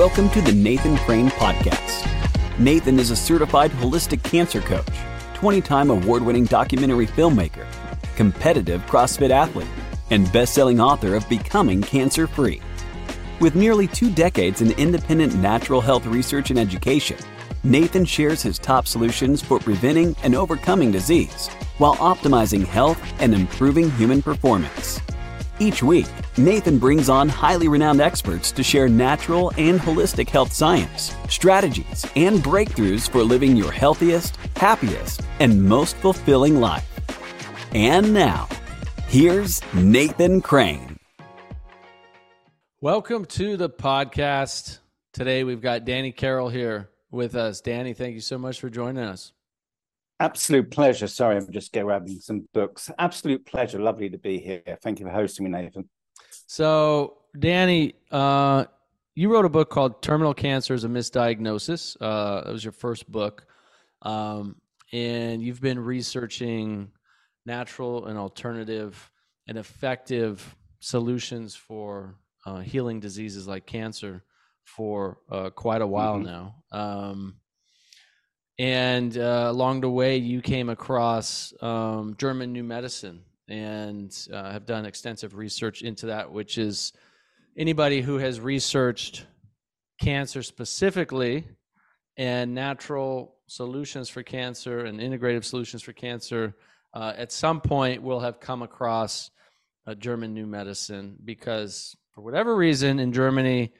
Welcome to the Nathan Crane Podcast. Nathan is a certified holistic cancer coach, 20 time award winning documentary filmmaker, competitive CrossFit athlete, and best selling author of Becoming Cancer Free. With nearly two decades in independent natural health research and education, Nathan shares his top solutions for preventing and overcoming disease while optimizing health and improving human performance. Each week, Nathan brings on highly renowned experts to share natural and holistic health science, strategies, and breakthroughs for living your healthiest, happiest, and most fulfilling life. And now, here's Nathan Crane. Welcome to the podcast. Today we've got Danny Carroll here with us. Danny, thank you so much for joining us. Absolute pleasure. Sorry, I'm just grabbing some books. Absolute pleasure. Lovely to be here. Thank you for hosting me, Nathan. So, Danny, uh, you wrote a book called Terminal Cancer is a Misdiagnosis. Uh, it was your first book. Um, and you've been researching natural and alternative and effective solutions for uh, healing diseases like cancer for uh, quite a while mm-hmm. now. Um, and uh, along the way you came across um, german new medicine and uh, have done extensive research into that which is anybody who has researched cancer specifically and natural solutions for cancer and integrative solutions for cancer uh, at some point will have come across a german new medicine because for whatever reason in germany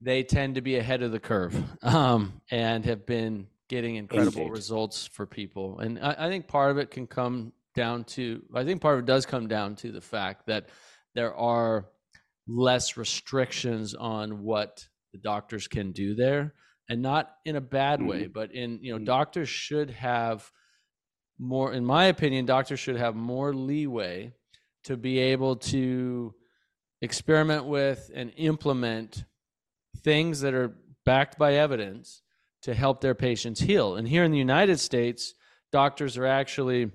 they tend to be ahead of the curve um, and have been getting incredible Indeed. results for people. And I, I, think part of it can come down to, I think part of it does come down to the fact that there are less restrictions on what the doctors can do there. And not in a bad mm-hmm. way, but in, you know, mm-hmm. doctors should have more, in my opinion, doctors should have more leeway to be able to experiment with and implement things that are backed by evidence to help their patients heal. And here in the United States, doctors are actually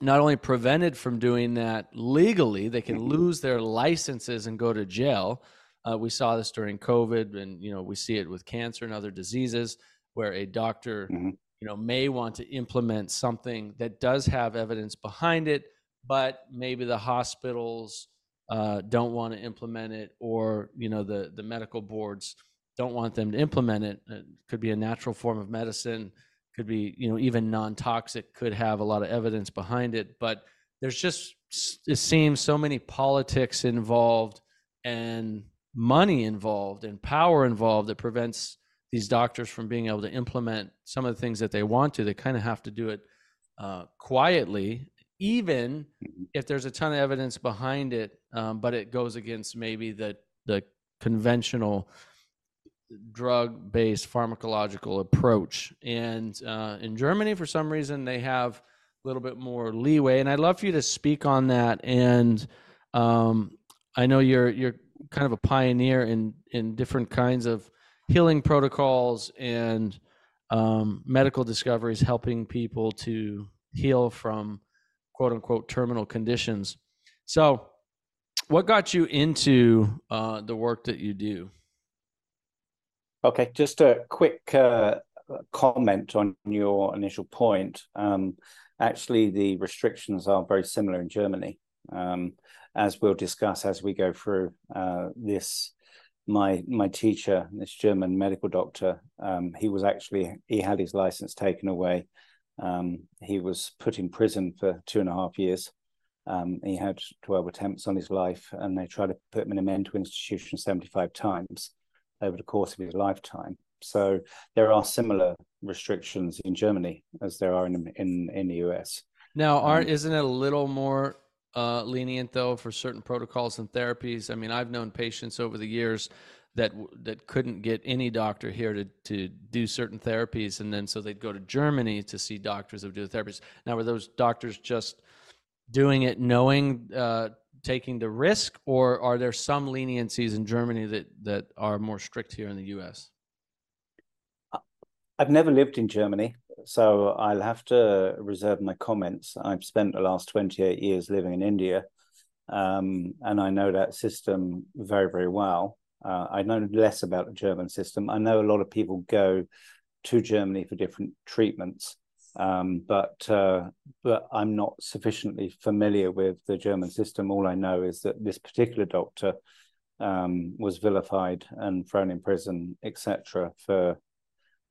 not only prevented from doing that legally, they can lose their licenses and go to jail. Uh, we saw this during COVID, and you know we see it with cancer and other diseases, where a doctor, mm-hmm. you know, may want to implement something that does have evidence behind it, but maybe the hospitals uh, don't want to implement it, or you know the the medical boards don't want them to implement it. It could be a natural form of medicine, could be, you know, even non-toxic, could have a lot of evidence behind it. But there's just it seems so many politics involved and money involved and power involved that prevents these doctors from being able to implement some of the things that they want to. They kind of have to do it uh, quietly, even mm-hmm. if there's a ton of evidence behind it, um, but it goes against maybe the the conventional drug based pharmacological approach. And uh, in Germany, for some reason, they have a little bit more leeway. And I'd love for you to speak on that. And um, I know you're you're kind of a pioneer in in different kinds of healing protocols and um, medical discoveries, helping people to heal from quote unquote terminal conditions. So, what got you into uh, the work that you do? Okay, just a quick uh, comment on your initial point. Um, actually, the restrictions are very similar in Germany, um, as we'll discuss as we go through uh, this. My my teacher, this German medical doctor, um, he was actually he had his license taken away. Um, he was put in prison for two and a half years. Um, he had 12 attempts on his life, and they tried to put him in a mental institution 75 times over the course of his lifetime. So there are similar restrictions in Germany as there are in in, in the US. Now, aren't um, isn't it a little more uh, lenient though for certain protocols and therapies? I mean, I've known patients over the years that that couldn't get any doctor here to to do certain therapies, and then so they'd go to Germany to see doctors who do the therapies. Now, were those doctors just doing it knowing uh, taking the risk, or are there some leniencies in Germany that that are more strict here in the U.S.? I've never lived in Germany, so I'll have to reserve my comments. I've spent the last 28 years living in India, um, and I know that system very, very well. Uh, I know less about the German system. I know a lot of people go to Germany for different treatments, um, but uh, but I'm not sufficiently familiar with the German system. All I know is that this particular doctor um, was vilified and thrown in prison, etc., for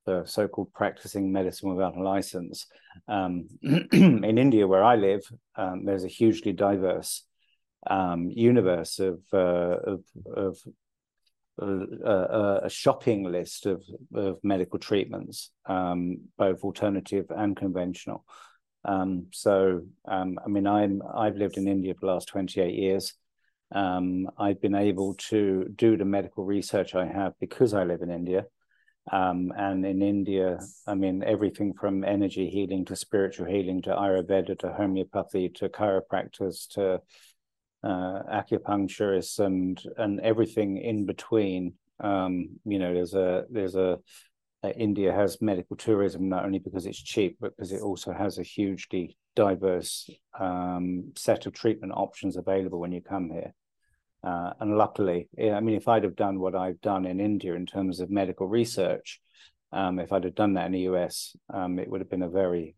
the so-called practicing medicine without a license. Um, in India, where I live, um, there's a hugely diverse um, universe of uh, of, of uh, a shopping list of, of medical treatments, um, both alternative and conventional. Um, so, um, I mean, I'm I've lived in India for the last 28 years. Um, I've been able to do the medical research I have because I live in India. Um, and in India, I mean, everything from energy healing to spiritual healing to Ayurveda to homeopathy to chiropractors to uh, acupuncturists and and everything in between. Um, you know, there's a there's a uh, India has medical tourism not only because it's cheap, but because it also has a hugely diverse um, set of treatment options available when you come here. Uh, and luckily, I mean, if I'd have done what I've done in India in terms of medical research, um, if I'd have done that in the US, um, it would have been a very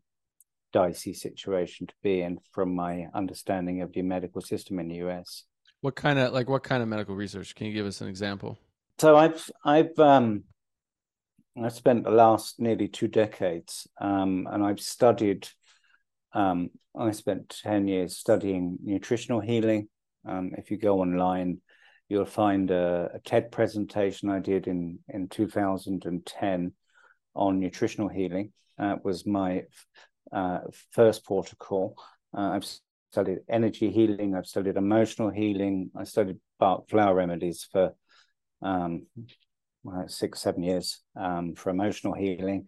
dicey situation to be in from my understanding of the medical system in the US. What kind of like what kind of medical research? Can you give us an example? So I've I've um I've spent the last nearly two decades um, and I've studied um, I spent 10 years studying nutritional healing um, if you go online, you'll find a, a, TED presentation I did in, in 2010 on nutritional healing. That uh, was my uh, first protocol. Uh, I've studied energy healing, I've studied emotional healing, I studied Bach flower remedies for um, well, six, seven years um, for emotional healing.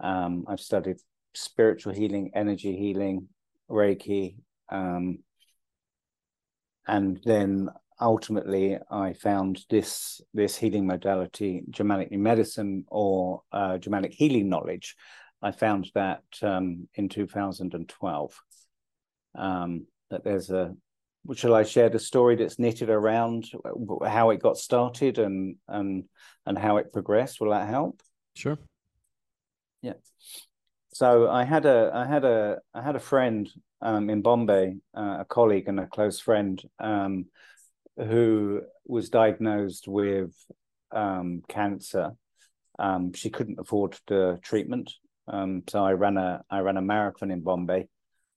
Um, I've studied spiritual healing, energy healing, Reiki, um, and then ultimately I found this this healing modality, Germanic Medicine or uh, Germanic healing knowledge. I found that um, in 2012 um, that there's a. Shall I share the story that's knitted around how it got started and and and how it progressed? Will that help? Sure. Yeah. So I had a I had a I had a friend um, in Bombay, uh, a colleague and a close friend, um, who was diagnosed with um, cancer. Um, she couldn't afford the treatment, um, so I ran a I ran a marathon in Bombay,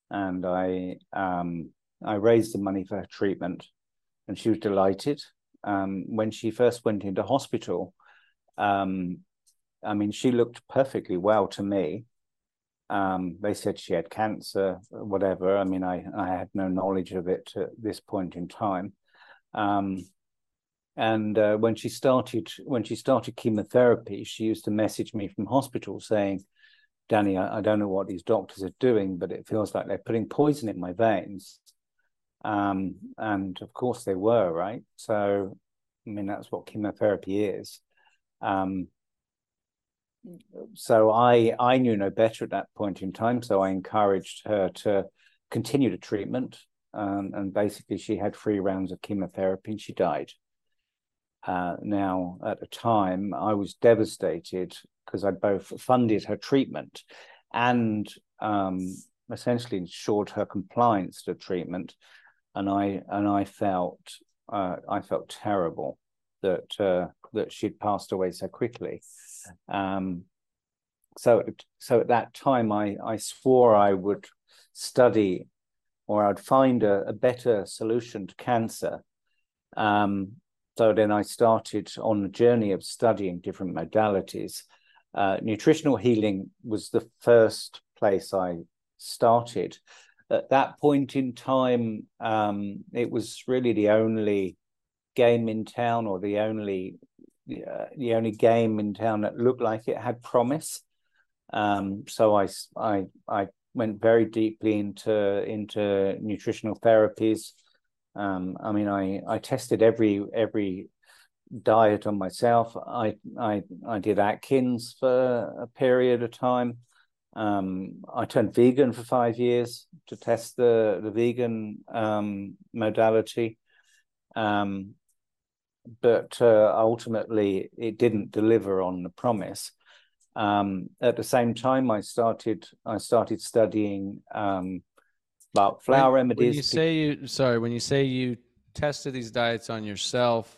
and I um, I raised the money for her treatment, and she was delighted. Um, when she first went into hospital, I mean, she looked perfectly well to me um, they said she had cancer, whatever. I mean, I, I had no knowledge of it at this point in time. Um, and uh, when she started when she started chemotherapy, she used to message me from hospital saying, "Danny, I, I don't know what these doctors are doing, but it feels like they're putting poison in my veins." Um, and of course they were, right? So, I mean, that's what chemotherapy is. Um, so I I knew no better at that point in time. So I encouraged her to continue the treatment, um, and basically she had three rounds of chemotherapy and she died. Uh, now, at the time, I was devastated because I both funded her treatment and um, essentially ensured her compliance to treatment, and I and I felt uh, I felt terrible that uh, that she'd passed away so quickly. Um, so, so at that time, I, I swore I would study or I'd find a, a better solution to cancer. Um, so then I started on a journey of studying different modalities. Uh, nutritional healing was the first place I started. At that point in time, um, it was really the only game in town or the only uh, the only game in town that looked like it had promise. Um, so I, I, I went very deeply into into nutritional therapies. Um, I mean, I, I tested every every diet on myself. I I I did Atkins for a period of time. Um, I turned vegan for five years to test the the vegan um, modality. Um, but uh, ultimately it didn't deliver on the promise. Um, at the same time, I started I started studying um, about flower when, remedies. When you say you sorry, when you say you tested these diets on yourself,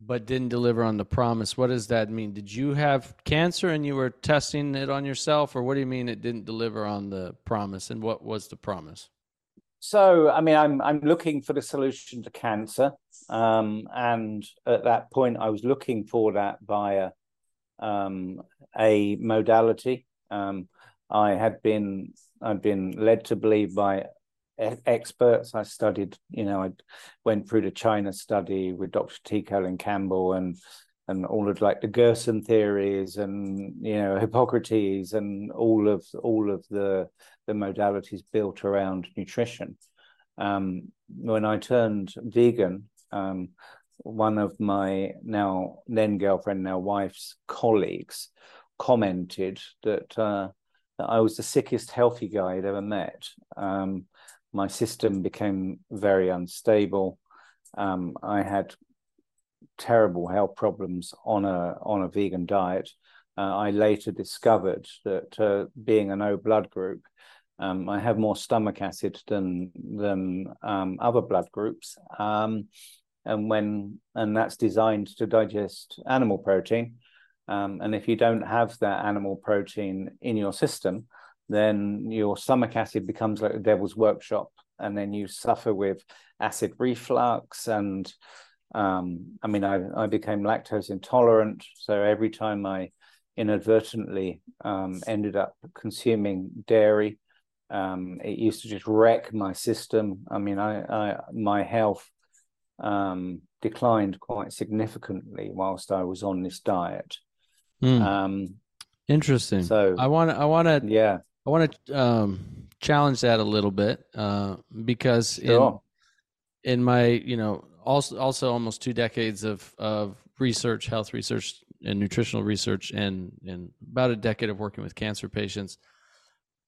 but didn't deliver on the promise, what does that mean? Did you have cancer and you were testing it on yourself, or what do you mean it didn't deliver on the promise? And what was the promise? So, I mean, I'm I'm looking for the solution to cancer, um, and at that point, I was looking for that via um, a modality. Um, I had been I'd been led to believe by experts. I studied, you know, I went through the China study with Dr. T. Colin Campbell and and all of like the Gerson theories and you know Hippocrates and all of all of the the modalities built around nutrition. Um, when I turned vegan, um, one of my now then girlfriend, now wife's colleagues commented that, uh, that I was the sickest healthy guy I'd ever met. Um, my system became very unstable. Um, I had terrible health problems on a on a vegan diet. Uh, I later discovered that uh, being an O blood group, um, I have more stomach acid than than um, other blood groups, um, and when and that's designed to digest animal protein. Um, and if you don't have that animal protein in your system, then your stomach acid becomes like the devil's workshop, and then you suffer with acid reflux and um, I mean, I, I became lactose intolerant. So every time I inadvertently um, ended up consuming dairy, um, it used to just wreck my system. I mean, I, I my health um, declined quite significantly whilst I was on this diet. Mm. Um, Interesting. So I want to, I want to, yeah, I want to um, challenge that a little bit uh, because sure. in in my, you know, also also almost two decades of of research, health research, and nutritional research, and and about a decade of working with cancer patients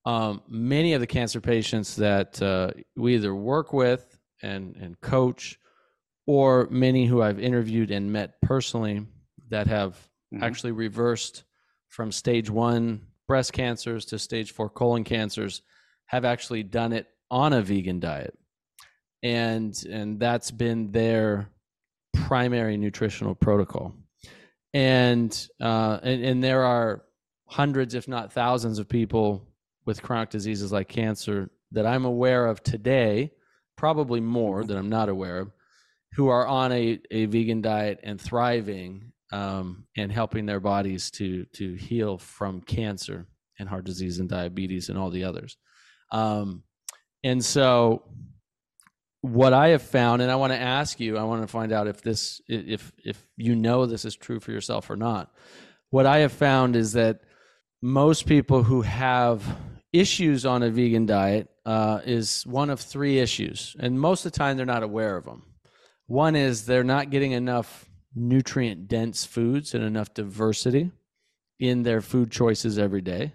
um, many of the cancer patients that uh, we either work with and, and coach, or many who I've interviewed and met personally that have mm-hmm. actually reversed from stage one breast cancers to stage four colon cancers, have actually done it on a vegan diet. And, and that's been their primary nutritional protocol. And, uh, and, and there are hundreds, if not thousands, of people with chronic diseases like cancer that I'm aware of today, probably more that I'm not aware of, who are on a, a vegan diet and thriving um, and helping their bodies to to heal from cancer and heart disease and diabetes and all the others. Um, and so what I have found, and I want to ask you, I want to find out if this, if if you know this is true for yourself or not. What I have found is that most people who have issues on a vegan diet uh, is one of three issues, and most of the time they're not aware of them. One is they're not getting enough nutrient dense foods and enough diversity in their food choices every day.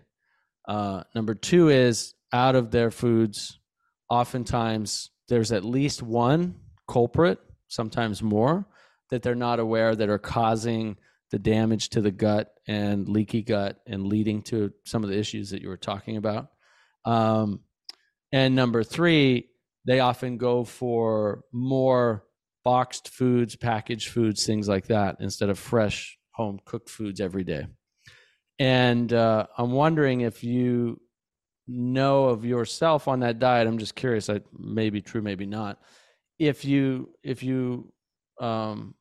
Uh, number two is out of their foods, oftentimes there's at least one culprit, sometimes more, that they're not aware that are causing the damage to the gut and leaky gut and leading to some of the issues that you were talking about. Um, and number three, they often go for more boxed foods, packaged foods, things like that, instead of fresh home cooked foods every day. And uh, I'm wondering if you know of yourself on that diet. I'm just curious. I may be true, maybe not. If you if you um,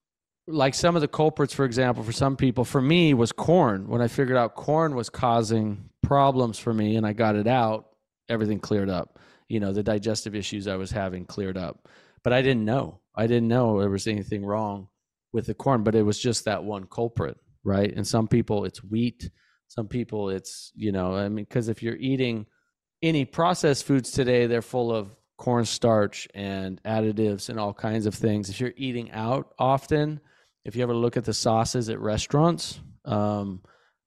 like some of the culprits, for example, for some people, for me was corn. When I figured out corn was causing problems for me and I got it out, everything cleared up. You know, the digestive issues I was having cleared up. But I didn't know. I didn't know there was anything wrong with the corn, but it was just that one culprit, right? And some people it's wheat, some people it's, you know, I mean, because if you're eating any processed foods today, they're full of cornstarch and additives and all kinds of things. If you're eating out often, if you ever look at the sauces at restaurants, um,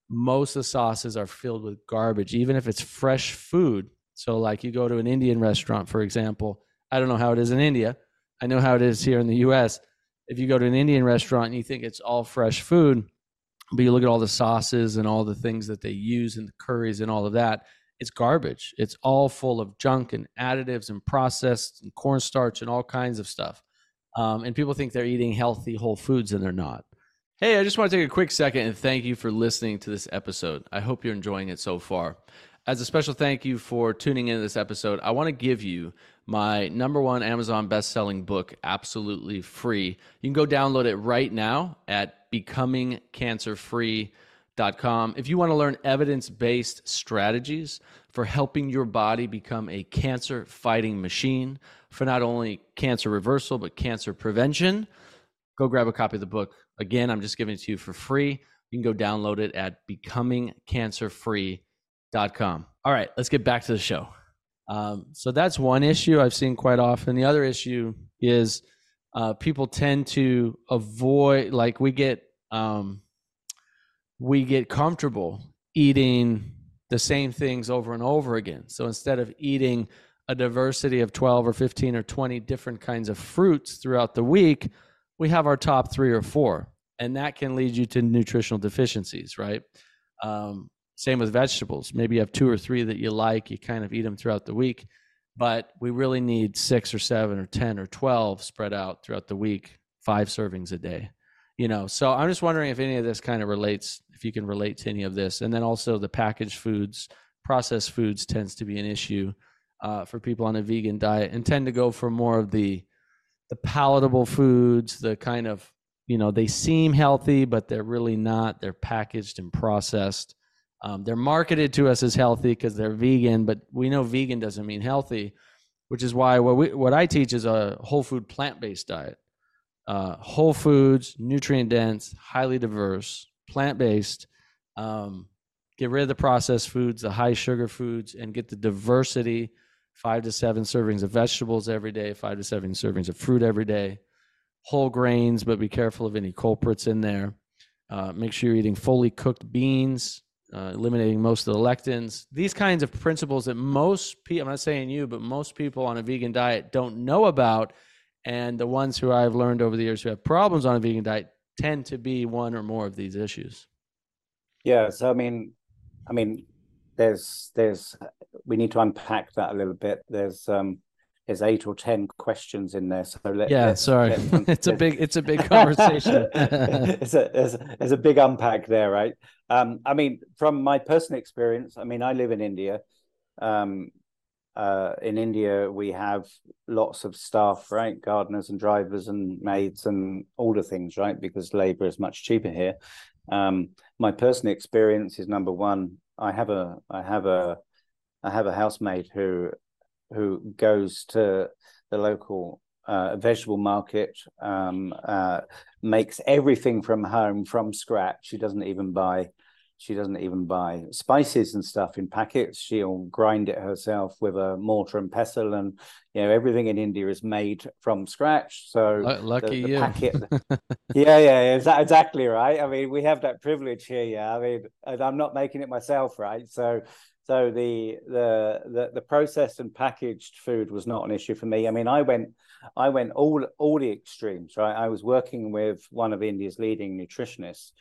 most of the sauces are filled with garbage, even if it's fresh food. So, like you go to an Indian restaurant, for example. I don't know how it is in India. I know how it is here in the U.S. if you go to an Indian restaurant and you think it's all fresh food, but you look at all the sauces and all the things that they use and the curries and all of that, it's garbage. It's all full of junk and additives and processed and cornstarch and all kinds of stuff. Um, and people think they're eating healthy whole foods and they're not. Hey, I just want to take a quick second and thank you for listening to this episode. I hope you're enjoying it so far. As a special thank you for tuning into this episode, I want to give you my number one Amazon best-selling book absolutely free. You can go download it right now at becomingcancerfree.com. If you want to learn evidence-based strategies for helping your body become a cancer-fighting machine for not only cancer reversal but cancer prevention, go grab a copy of the book. Again, I'm just giving it to you for free. You can go download it at becomingcancerfree.com. All right, let's get back to the show. Um, so that's one issue I've seen quite often. The other issue is uh, people tend to avoid, like we get, um, we get comfortable eating the same things over and over again. So instead of eating a diversity of 12 or 15 or 20 different kinds of fruits throughout the week, we have our top three or four. And that can lead you to nutritional deficiencies, right? Um, same with vegetables. Maybe you have two or three that you like, you kind of eat them throughout the week, but we really need six or seven or 10 or 12 spread out throughout the week, five servings a day. You know, so I'm just wondering if any of this kind of relates, if you can relate to any of this. And then also the packaged foods, processed foods tends to be an issue uh, for people on a vegan diet and tend to go for more of the the palatable foods, the kind of you know they seem healthy but they're really not. They're packaged and processed. Um, they're marketed to us as healthy because they're vegan, but we know vegan doesn't mean healthy, which is why what we what I teach is a whole food plant based diet. Uh, whole foods, nutrient dense, highly diverse, plant based. Um, get rid of the processed foods, the high sugar foods, and get the diversity. Five to seven servings of vegetables every day, five to seven servings of fruit every day, whole grains, but be careful of any culprits in there. Uh, make sure you're eating fully cooked beans, uh, eliminating most of the lectins. These kinds of principles that most people, I'm not saying you, but most people on a vegan diet don't know about. And the ones who I've learned over the years who have problems on a vegan diet tend to be one or more of these issues. Yeah. So, I mean, I mean, there's, there's, we need to unpack that a little bit. There's, um, there's eight or ten questions in there. So let, yeah, sorry, it's a big it's a big conversation. it's a there's, there's a big unpack there, right? Um, I mean, from my personal experience, I mean, I live in India. Um, uh, in India, we have lots of staff, right? Gardeners and drivers and maids and all the things, right? Because labor is much cheaper here. Um, my personal experience is number one. I have a I have a I have a housemaid who who goes to the local uh, vegetable market, um, uh, makes everything from home from scratch. She doesn't even buy she doesn't even buy spices and stuff in packets. She'll grind it herself with a mortar and pestle, and you know everything in India is made from scratch. So L- lucky the, the you. Packet, yeah, yeah, yeah, exactly right. I mean, we have that privilege here. Yeah, I mean, and I'm not making it myself, right? So so the, the the the processed and packaged food was not an issue for me. I mean, I went I went all all the extremes. Right, I was working with one of India's leading nutritionists,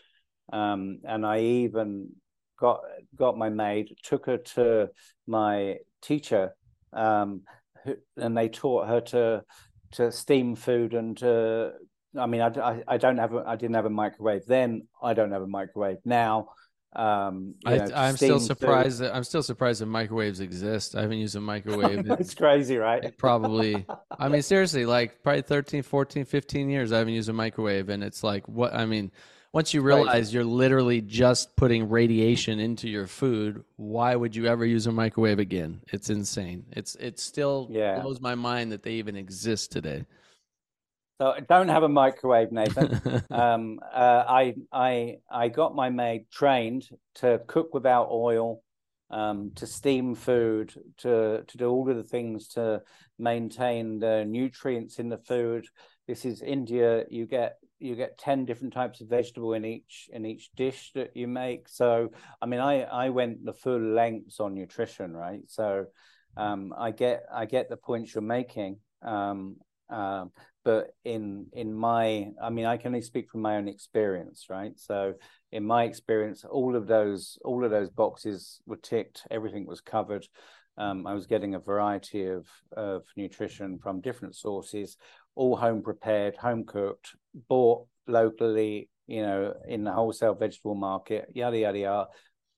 um, and I even got got my maid, took her to my teacher, um, who, and they taught her to to steam food and to. I mean, I, I, I don't have a, I didn't have a microwave then. I don't have a microwave now. Um, I, am still surprised food. that I'm still surprised that microwaves exist. I haven't used a microwave. it's crazy, right? Probably. I mean, seriously, like probably 13, 14, 15 years I haven't used a microwave. And it's like, what? I mean, once you realize right. you're literally just putting radiation into your food, why would you ever use a microwave again? It's insane. It's, it still yeah. blows my mind that they even exist today. So don't have a microwave, Nathan. um, uh, I I I got my maid trained to cook without oil, um, to steam food, to to do all of the things to maintain the nutrients in the food. This is India. You get you get 10 different types of vegetable in each in each dish that you make so i mean i i went the full lengths on nutrition right so um, i get i get the points you're making um, Um, but in in my, I mean, I can only speak from my own experience, right? So in my experience, all of those all of those boxes were ticked. Everything was covered. Um, I was getting a variety of of nutrition from different sources, all home prepared, home cooked, bought locally, you know, in the wholesale vegetable market, yada yada yada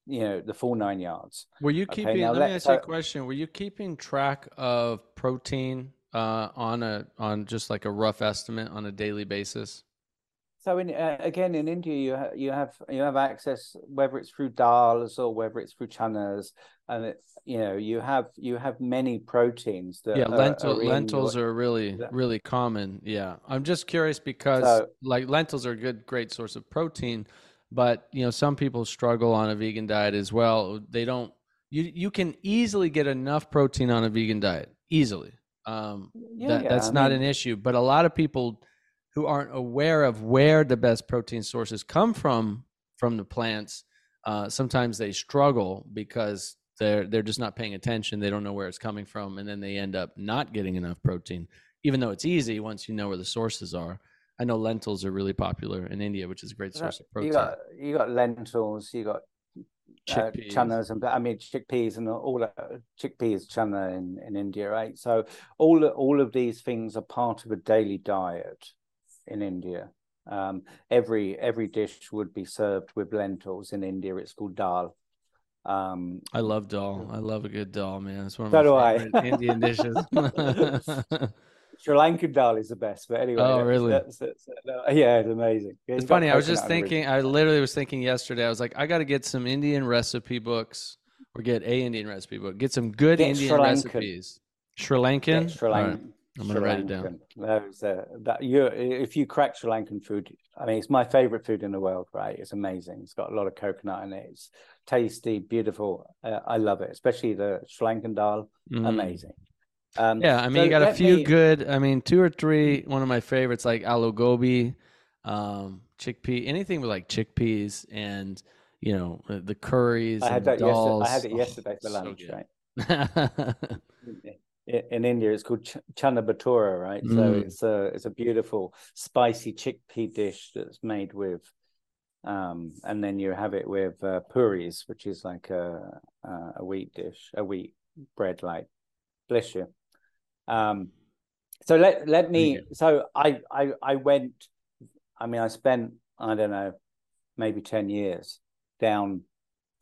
you know the full nine yards. Were you keeping? Okay, let, let me ask you a question. Were you keeping track of protein uh, on a on just like a rough estimate on a daily basis? So in uh, again in India you ha- you have you have access whether it's through dals or whether it's through chanas and it you know you have you have many proteins that yeah lentil, are lentils your... are really really common yeah. I'm just curious because so, like lentils are a good great source of protein but you know some people struggle on a vegan diet as well. They don't you you can easily get enough protein on a vegan diet easily. Um, yeah, that, yeah, that's I not mean, an issue but a lot of people who aren't aware of where the best protein sources come from from the plants uh, sometimes they struggle because they're they're just not paying attention they don't know where it's coming from and then they end up not getting enough protein even though it's easy once you know where the sources are I know lentils are really popular in India, which is a great source of protein. You got you got lentils, you got uh, chanas and I mean chickpeas and all that chickpeas chana in, in India, right? So all all of these things are part of a daily diet in India. Um, every every dish would be served with lentils in India. It's called dal. Um, I love dal. I love a good dal, man. It's one of so my favorite Indian dishes. Sri Lankan dal is the best. But anyway, oh really? That's, that's, that's, yeah, it's amazing. It's funny. I was just thinking. I literally was thinking yesterday. I was like, I got to get some Indian recipe books or get a Indian recipe book. Get some good get Indian Sri recipes. Sri Lankan. Sri Lankan. I'm gonna write it down. Those, uh, that you, if you crack Sri Lankan food, I mean, it's my favorite food in the world. Right? It's amazing. It's got a lot of coconut in it. It's tasty, beautiful. Uh, I love it, especially the Sri Lankan dal. Mm. Amazing. Um, yeah, I mean, so you got a few me... good. I mean, two or three. One of my favorites, like aloo gobi, um, chickpea, anything with like chickpeas and you know the curries. I had that yesterday. I had it yesterday oh, for lunch, so right? in India, it's called ch- chana bhatura, right? Mm. So it's a it's a beautiful spicy chickpea dish that's made with, um, and then you have it with uh, puris, which is like a a wheat dish, a wheat bread, like bless you. Um, so let let me. So I I I went. I mean, I spent I don't know, maybe ten years down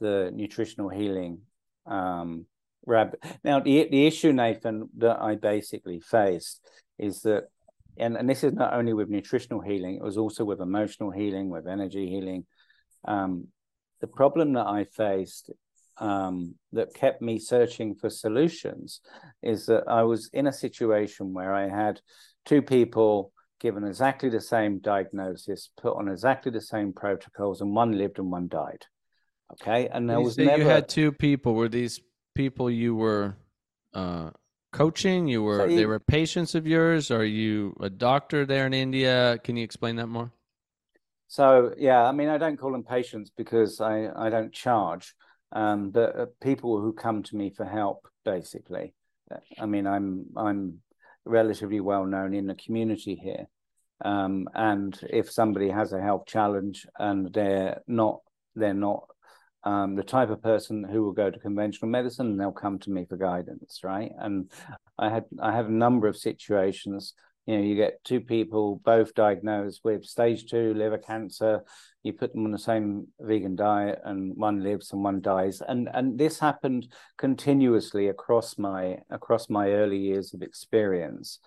the nutritional healing um, rabbit. Now the the issue, Nathan, that I basically faced is that, and and this is not only with nutritional healing; it was also with emotional healing, with energy healing. Um, the problem that I faced um, that kept me searching for solutions is that I was in a situation where I had two people given exactly the same diagnosis, put on exactly the same protocols, and one lived and one died. Okay, and there you was never. You had two people. Were these people you were uh, coaching? You were. So you... they were patients of yours. Are you a doctor there in India? Can you explain that more? So yeah, I mean, I don't call them patients because I I don't charge um, but uh, people who come to me for help, basically. I mean, I'm I'm relatively well known in the community here, um, and if somebody has a health challenge and they're not they're not um, the type of person who will go to conventional medicine, and they'll come to me for guidance, right? And I had I had a number of situations. You know you get two people both diagnosed with stage two liver cancer. You put them on the same vegan diet and one lives and one dies. And and this happened continuously across my across my early years of experience.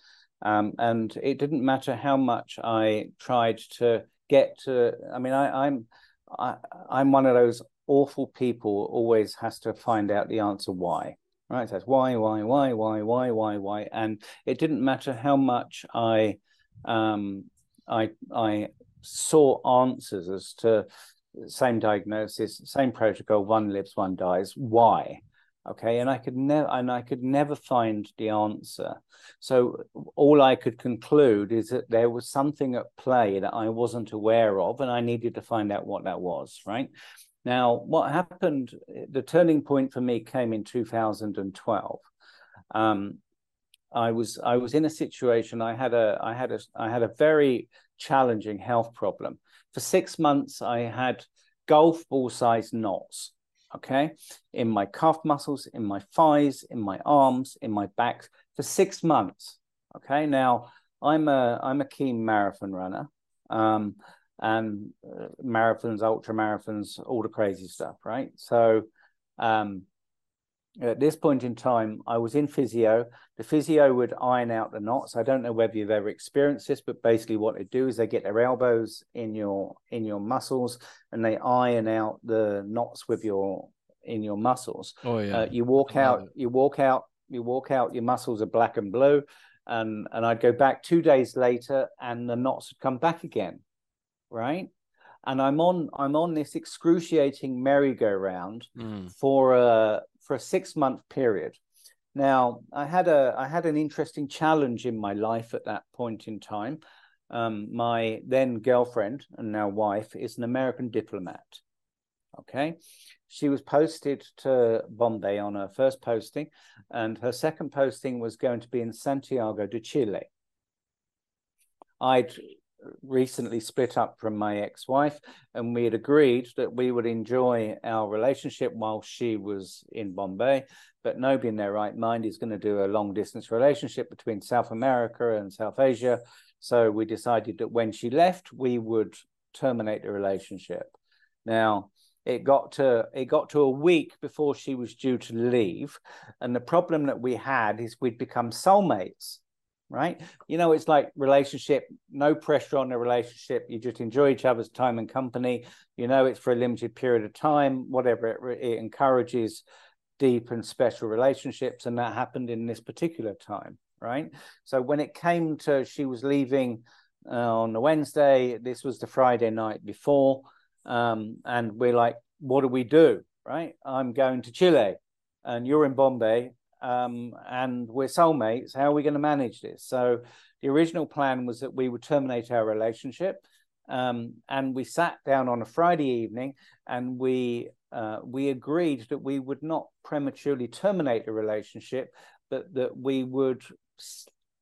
Um, and it didn't matter how much i tried to get to i mean I, i'm I, i'm one of those awful people always has to find out the answer why right? It's why, why, why, why, why, why, why, and it didn't matter how much I, um, I, I saw answers as to same diagnosis, same protocol, one lives, one dies. Why? Okay, and I could never, and I could never find the answer. So all I could conclude is that there was something at play that I wasn't aware of, and I needed to find out what that was. Right. Now, what happened, the turning point for me came in 2012. Um, I was I was in a situation. I had a I had a I had a very challenging health problem. For six months, I had golf ball sized knots. Okay, in my calf muscles, in my thighs, in my arms, in my back for six months. Okay, now I'm a I'm a keen marathon runner, um, and uh, marathons, ultra marathons, all the crazy stuff, right? So, um, at this point in time, I was in physio. The physio would iron out the knots. I don't know whether you've ever experienced this, but basically, what they do is they get their elbows in your in your muscles and they iron out the knots with your in your muscles. Oh yeah. Uh, you walk out. You walk out. You walk out. Your muscles are black and blue, and and I'd go back two days later, and the knots would come back again, right? and I'm on I'm on this excruciating merry-go-round mm. for a for a six month period. Now I had a I had an interesting challenge in my life at that point in time. Um, my then girlfriend and now wife is an American diplomat. Okay, she was posted to Bombay on her first posting, and her second posting was going to be in Santiago de Chile. I'd recently split up from my ex-wife and we had agreed that we would enjoy our relationship while she was in bombay. But nobody in their right mind is going to do a long distance relationship between south america and south asia. So we decided that when she left we would terminate the relationship. Now it got to it got to a week before she was due to leave and the problem that we had is we'd become soulmates right? You know, it's like relationship, no pressure on the relationship. You just enjoy each other's time and company. You know, it's for a limited period of time, whatever it, it encourages deep and special relationships. And that happened in this particular time, right? So when it came to she was leaving uh, on the Wednesday, this was the Friday night before. Um, and we're like, what do we do? Right? I'm going to Chile and you're in Bombay um, and we're soulmates. How are we going to manage this? So the original plan was that we would terminate our relationship. Um, and we sat down on a Friday evening and we uh, we agreed that we would not prematurely terminate the relationship, but that we would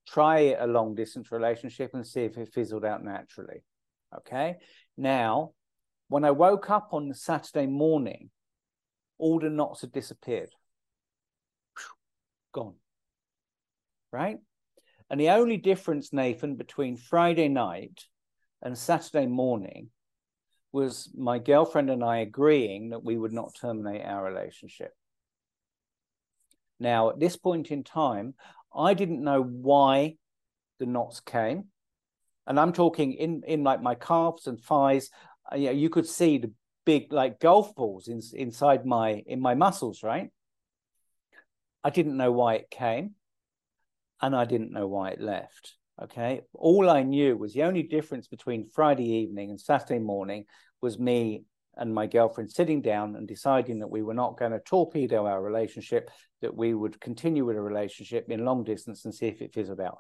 try a long distance relationship and see if it fizzled out naturally. Okay. Now, when I woke up on the Saturday morning, all the knots had disappeared gone. Right? And the only difference, Nathan, between Friday night and Saturday morning was my girlfriend and I agreeing that we would not terminate our relationship. Now, at this point in time, I didn't know why the knots came. And I'm talking in, in like my calves and thighs. Uh, you, know, you could see the big like golf balls in, inside my in my muscles, right? I didn't know why it came and I didn't know why it left. Okay. All I knew was the only difference between Friday evening and Saturday morning was me and my girlfriend sitting down and deciding that we were not going to torpedo our relationship, that we would continue with a relationship in long distance and see if it fizzled out.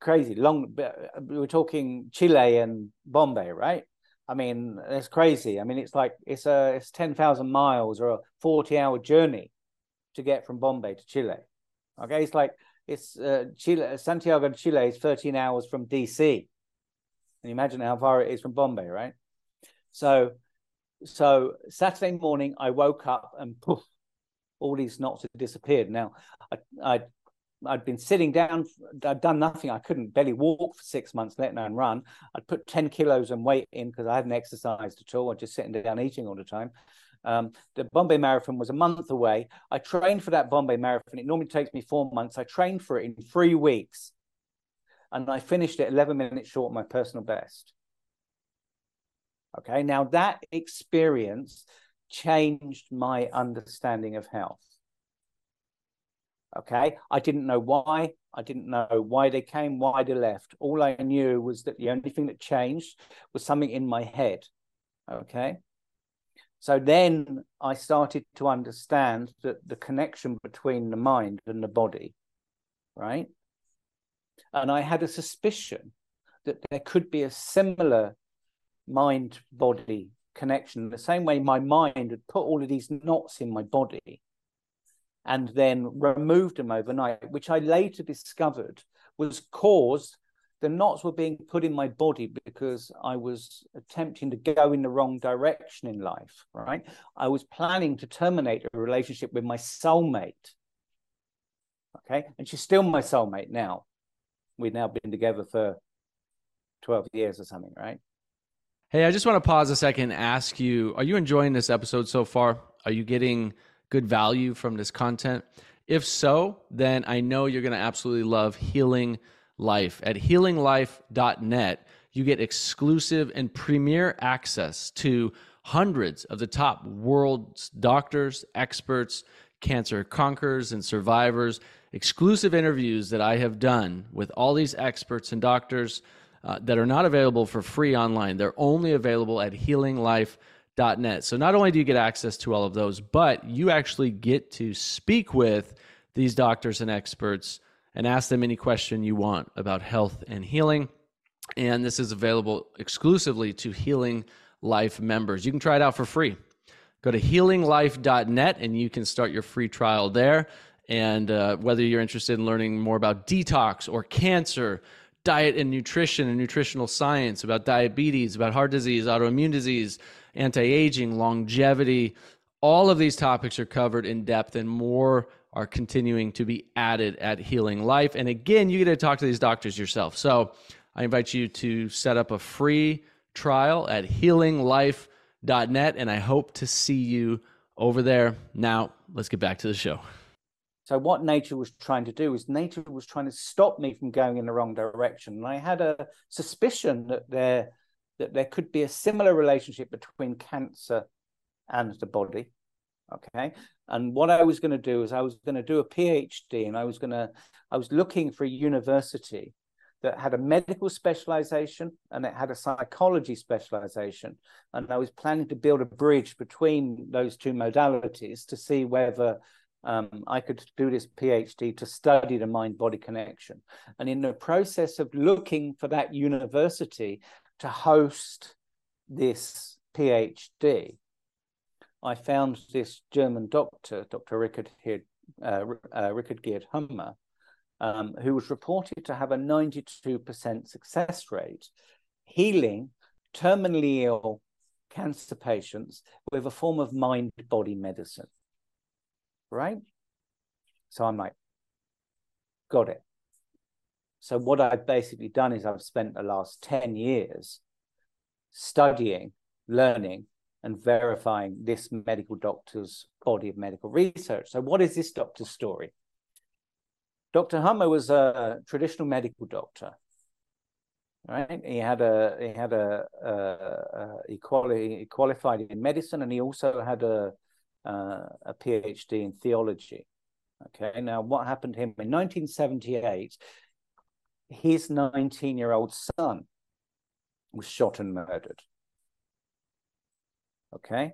Crazy long. We were talking Chile and Bombay, right? I mean, it's crazy. I mean, it's like it's a it's ten thousand miles or a forty hour journey to get from Bombay to Chile. Okay, it's like it's uh, Chile, Santiago de Chile is 13 hours from DC. And imagine how far it is from Bombay, right? So, so Saturday morning, I woke up and poof, all these knots had disappeared. Now, I, I'd, I'd been sitting down, I'd done nothing. I couldn't barely walk for six months, let alone run. I'd put 10 kilos and weight in because I hadn't exercised at all. I was just sitting down eating all the time. Um, the Bombay Marathon was a month away. I trained for that Bombay Marathon. It normally takes me four months. I trained for it in three weeks. And I finished it 11 minutes short of my personal best. Okay, now that experience changed my understanding of health. Okay, I didn't know why. I didn't know why they came, why they left. All I knew was that the only thing that changed was something in my head. Okay. So then I started to understand that the connection between the mind and the body, right? And I had a suspicion that there could be a similar mind body connection, the same way my mind had put all of these knots in my body. and then removed them overnight, which I later discovered was caused the knots were being put in my body because I was attempting to go in the wrong direction in life, right? I was planning to terminate a relationship with my soulmate. Okay. And she's still my soulmate now. We've now been together for 12 years or something, right? Hey, I just want to pause a second and ask you Are you enjoying this episode so far? Are you getting good value from this content? If so, then I know you're going to absolutely love Healing Life. At healinglife.net, you get exclusive and premier access to hundreds of the top world's doctors, experts, cancer conquerors, and survivors, exclusive interviews that I have done with all these experts and doctors uh, that are not available for free online. They're only available at healinglife.net. So not only do you get access to all of those, but you actually get to speak with these doctors and experts and ask them any question you want about health and healing. And this is available exclusively to Healing Life members. You can try it out for free. Go to healinglife.net and you can start your free trial there. And uh, whether you're interested in learning more about detox or cancer, diet and nutrition and nutritional science, about diabetes, about heart disease, autoimmune disease, anti aging, longevity, all of these topics are covered in depth and more are continuing to be added at Healing Life. And again, you get to talk to these doctors yourself. So I invite you to set up a free trial at healinglife.net, and I hope to see you over there. Now, let's get back to the show. So, what nature was trying to do is nature was trying to stop me from going in the wrong direction. And I had a suspicion that there that there could be a similar relationship between cancer and the body. Okay. And what I was going to do is I was going to do a PhD and I was going to, I was looking for a university that had a medical specialization and it had a psychology specialization. And I was planning to build a bridge between those two modalities to see whether um, I could do this PhD to study the mind body connection. And in the process of looking for that university to host this PhD, I found this German doctor, Dr. Richard, uh, uh, Geerd Hamer, um, who was reported to have a 92% success rate healing terminally ill cancer patients with a form of mind body medicine. Right? So I'm like, got it. So, what I've basically done is I've spent the last 10 years studying, learning, and verifying this medical doctor's body of medical research. So, what is this doctor's story? Dr. Hamer was a traditional medical doctor. Right, he had a he had a, a, a he, quali- he qualified in medicine, and he also had a uh, a PhD in theology. Okay, now what happened to him in 1978? His 19 year old son was shot and murdered. Okay.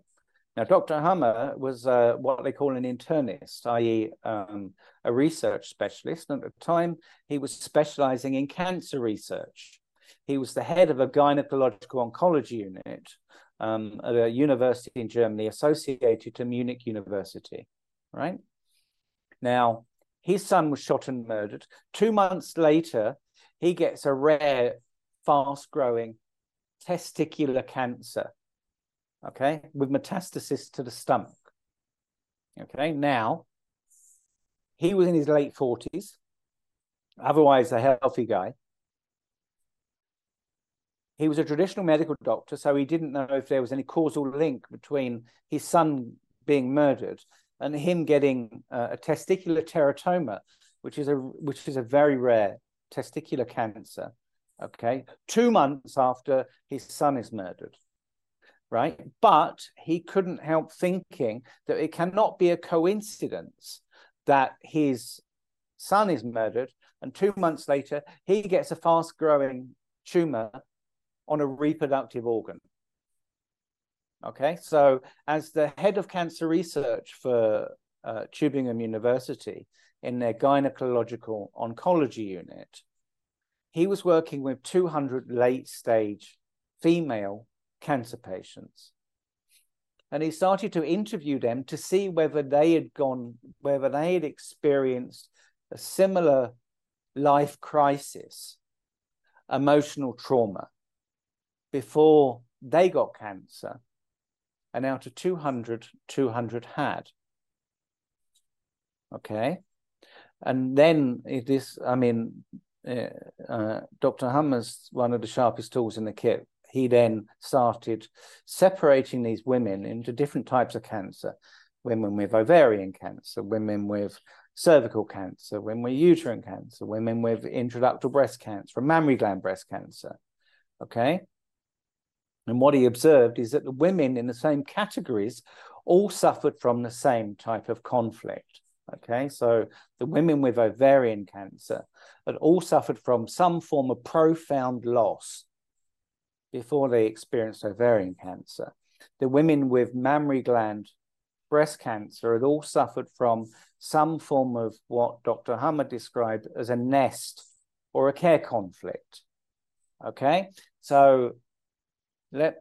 Now, Dr. Hamer was uh, what they call an internist, i.e., um, a research specialist. And at the time, he was specializing in cancer research. He was the head of a gynecological oncology unit um, at a university in Germany associated to Munich University, right? Now, his son was shot and murdered. Two months later, he gets a rare, fast growing testicular cancer okay, with metastasis to the stomach. Okay, now he was in his late 40s, otherwise a healthy guy. He was a traditional medical doctor, so he didn't know if there was any causal link between his son being murdered and him getting uh, a testicular teratoma, which is a which is a very rare testicular cancer. Okay, two months after his son is murdered right? But he couldn't help thinking that it cannot be a coincidence that his son is murdered and two months later he gets a fast growing tumor on a reproductive organ. Okay, so as the head of cancer research for uh, Tübingen University in their gynecological oncology unit, he was working with 200 late stage female cancer patients. and he started to interview them to see whether they had gone, whether they had experienced a similar life crisis, emotional trauma before they got cancer. And out of 200, 200 had. Okay. And then it is, I mean, uh, uh, Dr. Hamer's one of the sharpest tools in the kit he then started separating these women into different types of cancer women with ovarian cancer, women with cervical cancer, women with uterine cancer, women with intraductal breast cancer, mammary gland breast cancer. Okay. And what he observed is that the women in the same categories all suffered from the same type of conflict. Okay, so the women with ovarian cancer had all suffered from some form of profound loss before they experienced ovarian cancer. The women with mammary gland breast cancer had all suffered from some form of what Dr. Hamer described as a nest or a care conflict. Okay, so let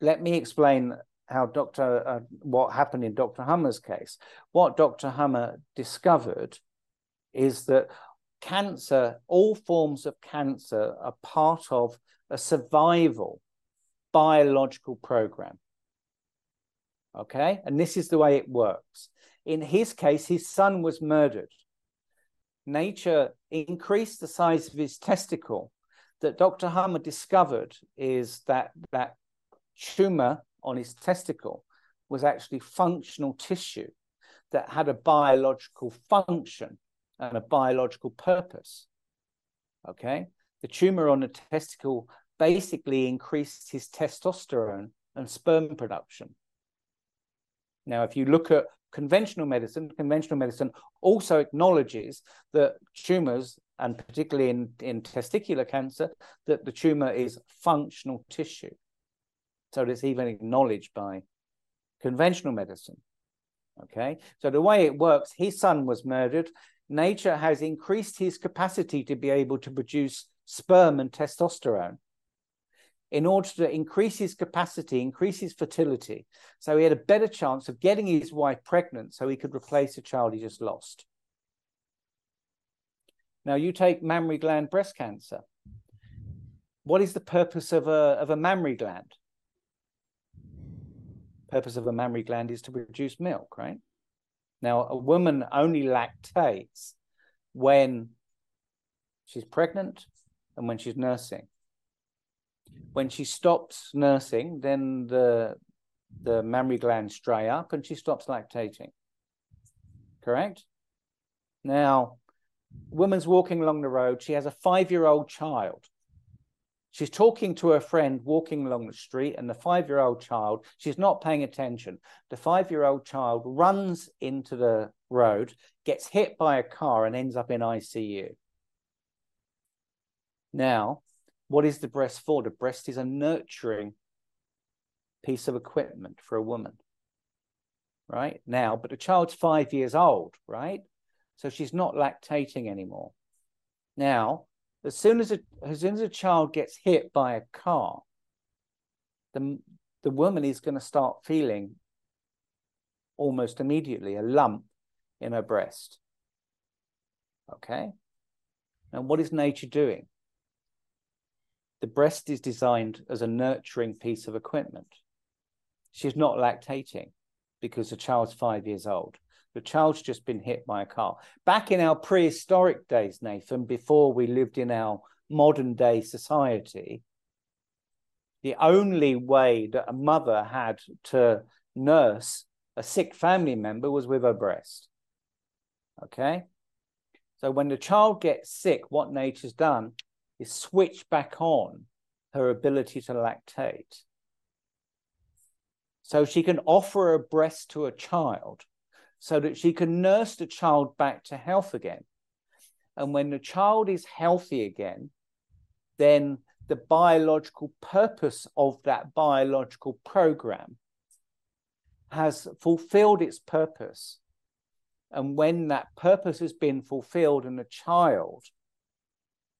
let me explain how Dr. Uh, what happened in Dr. Hamer's case. What Dr. Hummer discovered is that cancer, all forms of cancer, are part of a survival biological program. Okay, and this is the way it works. In his case, his son was murdered. Nature increased the size of his testicle. That Dr. Hamer discovered is that that tumor on his testicle was actually functional tissue that had a biological function and a biological purpose. Okay, the tumor on the testicle basically increased his testosterone and sperm production. Now, if you look at conventional medicine, conventional medicine also acknowledges that tumors, and particularly in, in testicular cancer, that the tumor is functional tissue. So it's even acknowledged by conventional medicine. Okay, so the way it works, his son was murdered. Nature has increased his capacity to be able to produce sperm and testosterone in order to increase his capacity, increase his fertility. So he had a better chance of getting his wife pregnant so he could replace a child he just lost. Now, you take mammary gland breast cancer. What is the purpose of a, of a mammary gland? Purpose of a mammary gland is to produce milk, right? Now, a woman only lactates when she's pregnant and when she's nursing. When she stops nursing, then the the mammary glands dry up and she stops lactating. Correct? Now, woman's walking along the road. She has a five-year-old child. She's talking to her friend walking along the street, and the five year old child, she's not paying attention. The five year old child runs into the road, gets hit by a car, and ends up in ICU. Now, what is the breast for? The breast is a nurturing piece of equipment for a woman. Right now, but the child's five years old, right? So she's not lactating anymore. Now, as soon as a as soon as a child gets hit by a car, the the woman is going to start feeling almost immediately a lump in her breast. Okay. And what is nature doing? The breast is designed as a nurturing piece of equipment. She's not lactating because the child's five years old. The child's just been hit by a car. Back in our prehistoric days, Nathan, before we lived in our modern day society, the only way that a mother had to nurse a sick family member was with her breast. Okay? So when the child gets sick, what nature's done is switch back on her ability to lactate. So she can offer a breast to a child so that she can nurse the child back to health again. And when the child is healthy again, then the biological purpose of that biological program has fulfilled its purpose. And when that purpose has been fulfilled and the child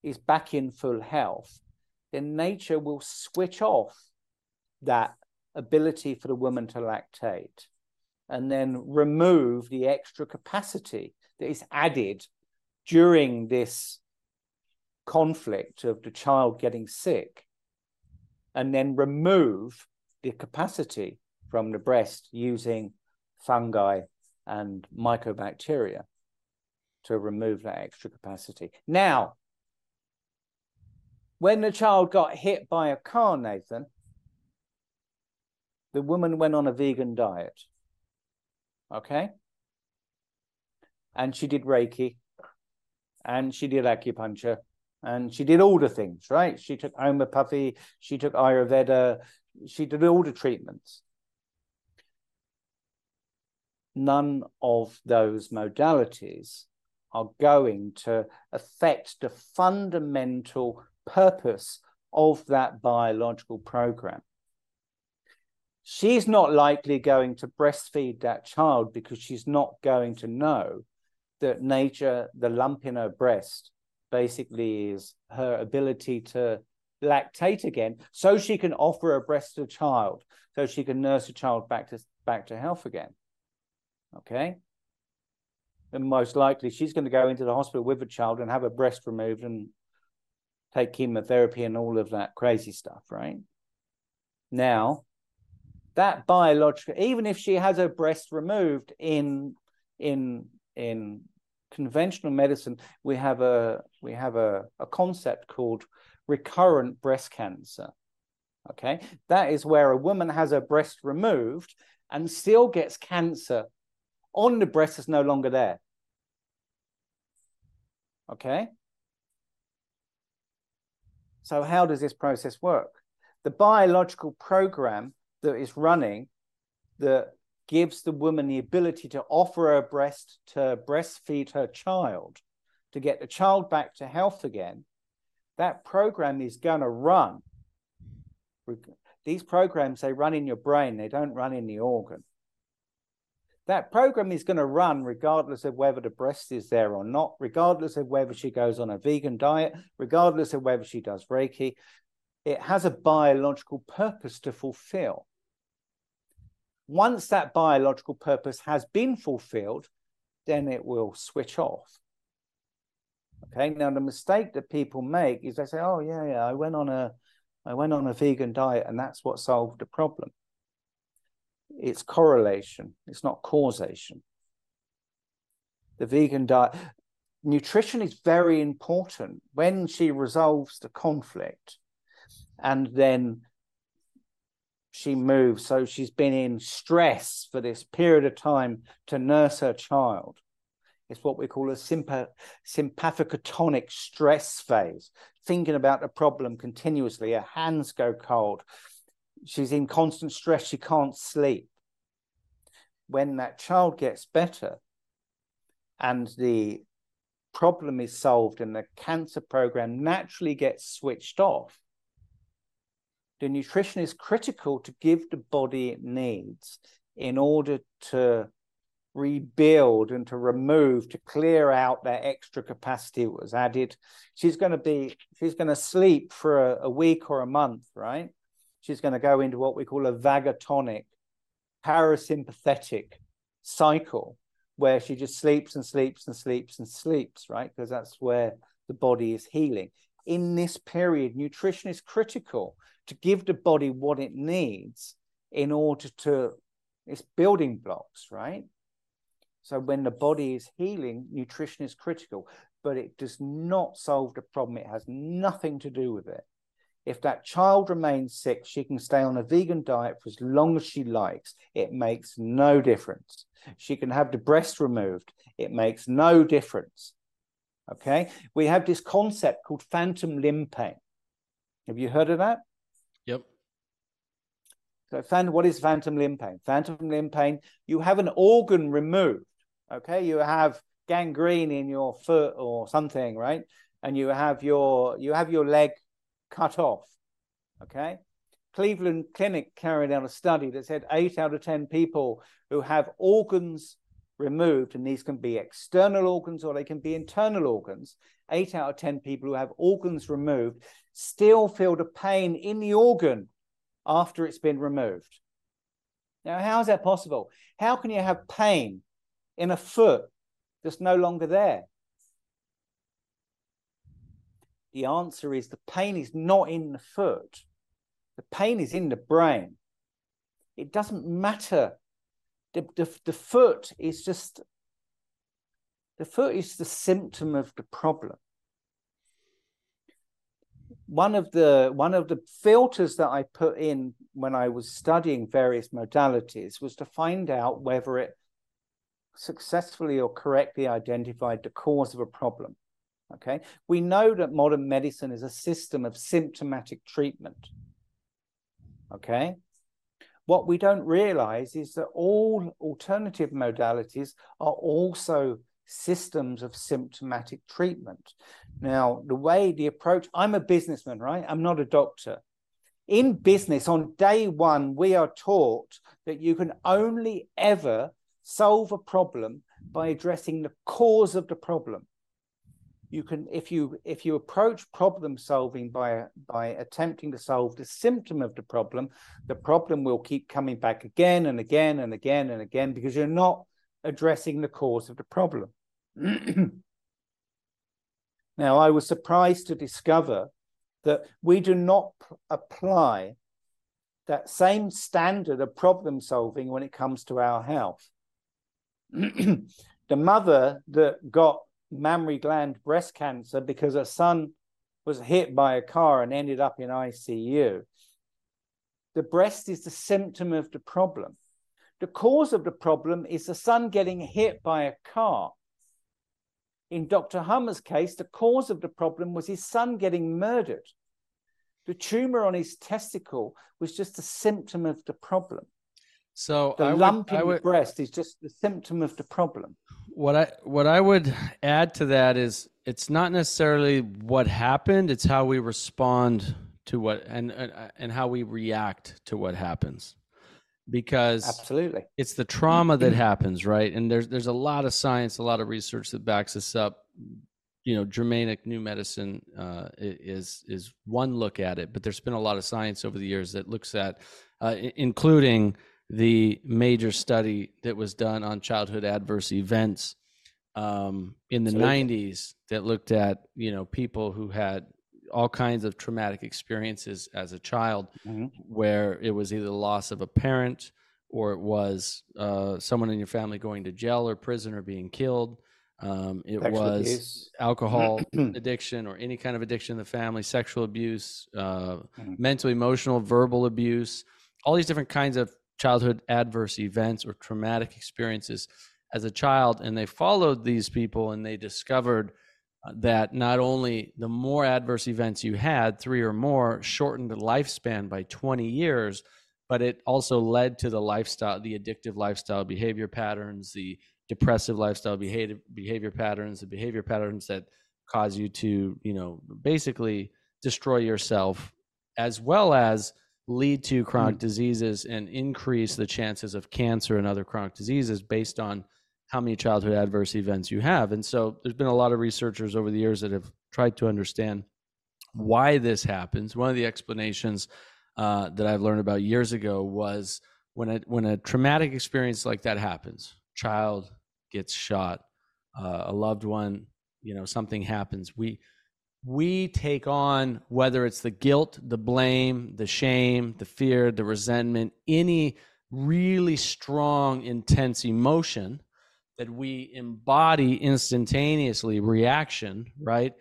is back in full health, then nature will switch off that ability for the woman to lactate and then remove the extra capacity that is added during this conflict of the child getting sick and then remove the capacity from the breast using fungi and mycobacteria to remove that extra capacity. Now, when the child got hit by a car, Nathan, the woman went on a vegan diet. Okay? And she did Reiki and she did acupuncture and she did all the things, right? She took homeopathy, she took Ayurveda, she did all the treatments. None of those modalities are going to affect the fundamental purpose of that biological program. She's not likely going to breastfeed that child because she's not going to know that nature, the lump in her breast, basically is her ability to lactate again so she can offer a breast to a child so she can nurse a child back to back to health again okay and most likely she's going to go into the hospital with a child and have a breast removed and take chemotherapy and all of that crazy stuff right now that biological even if she has her breast removed in in in conventional medicine, we have a we have a, a concept called recurrent breast cancer. Okay, that is where a woman has her breast removed and still gets cancer on the breast that's no longer there. Okay. So how does this process work? The biological program that is running that gives the woman the ability to offer her breast to breastfeed her child to get the child back to health again, that program is going to run. These programs, they run in your brain, they don't run in the organ. That program is going to run regardless of whether the breast is there or not, regardless of whether she goes on a vegan diet, regardless of whether she does Reiki. It has a biological purpose to fulfill once that biological purpose has been fulfilled, then it will switch off. Okay. Now the mistake that people make is they say, "Oh yeah, yeah, I went on a, I went on a vegan diet, and that's what solved the problem." It's correlation. It's not causation. The vegan diet, nutrition is very important when she resolves the conflict, and then she moves. So she's been in stress for this period of time to nurse her child. It's what we call a sympath- sympathicotonic stress phase, thinking about the problem continuously. Her hands go cold. She's in constant stress. She can't sleep. When that child gets better and the problem is solved and the cancer program naturally gets switched off, the nutrition is critical to give the body it needs in order to rebuild and to remove to clear out that extra capacity that was added she's going to be she's going to sleep for a, a week or a month right she's going to go into what we call a vagotonic parasympathetic cycle where she just sleeps and sleeps and sleeps and sleeps right? Because that's where the body is healing. In this period nutrition is critical to give the body what it needs in order to it's building blocks right? So when the body is healing nutrition is critical but it does not solve the problem. It has nothing to do with it if that child remains sick she can stay on a vegan diet for as long as she likes it makes no difference she can have the breast removed it makes no difference okay we have this concept called phantom limb pain have you heard of that Yep. So, phantom, what is phantom limb pain? Phantom limb pain, you have an organ removed. Okay, you have gangrene in your foot or something, right? And you have your you have your leg cut off. Okay. Cleveland Clinic carried out a study that said eight out of 10 people who have organs removed, and these can be external organs or they can be internal organs. Eight out of 10 people who have organs removed still feel the pain in the organ after it's been removed. Now, how is that possible? How can you have pain in a foot that's no longer there? The answer is the pain is not in the foot, the pain is in the brain. It doesn't matter. The, the, the foot is just, the foot is the symptom of the problem one of the one of the filters that I put in when I was studying various modalities was to find out whether it successfully or correctly identified the cause of a problem. Okay, we know that modern medicine is a system of symptomatic treatment. Okay, what we don't realize is that all alternative modalities are also systems of symptomatic treatment. Now, the way, the approach, I'm a businessman, right? I'm not a doctor. In business, on day one, we are taught that you can only ever solve a problem by addressing the cause of the problem. You can, if you if you approach problem solving by by attempting to solve the symptom of the problem, the problem will keep coming back again and again and again and again because you're not addressing the cause of the problem. now, I was surprised to discover that we do not apply that same standard of problem solving when it comes to our health. the mother that got mammary gland breast cancer because her son was hit by a car and ended up in ICU. The breast is the symptom of the problem. The cause of the problem is the son getting hit by a car. In Dr. Hamer's case, the cause of the problem was his son getting murdered. The tumor on his testicle was just a symptom of the problem. So the I lump would, in would, the breast is just the symptom of the problem. What I what I would add to that is it's not necessarily what happened; it's how we respond to what and and, and how we react to what happens. Because Absolutely. it's the trauma that happens right and there's there's a lot of science a lot of research that backs this up you know germanic new medicine uh, is is one look at it but there's been a lot of science over the years that looks at uh, including the major study that was done on childhood adverse events um, in the Absolutely. 90s that looked at you know people who had all kinds of traumatic experiences as a child Mhm. where it was either the loss of a parent or it was uh, someone in your family going to jail or prison or being killed. Um, it Sexual was abuse. alcohol addiction or any kind of addiction in the family, sexual abuse, uh, Mhm. mental, emotional, verbal abuse, all these different kinds of childhood adverse events or traumatic experiences as a child. And they followed these people and they discovered uh, that not only the more adverse events you had, three or more, shortened the lifespan by 20 years, but it also led to the lifestyle, the addictive lifestyle behavior patterns, the depressive lifestyle behavior behavior patterns, the behavior patterns that cause you to, you know, basically destroy yourself, as well as lead to chronic diseases and increase the chances of cancer and other chronic diseases based on how many childhood adverse events you have. And so there's been a lot of researchers over the years that have tried to understand why this happens. One of the explanations uh, that I've learned about years ago was when a when a traumatic experience like that happens, child gets shot, uh, a loved one, you know, something happens. We we take on whether it's the guilt, the blame, the shame, the fear, the resentment, any really strong, intense emotion that we embody instantaneously reaction right?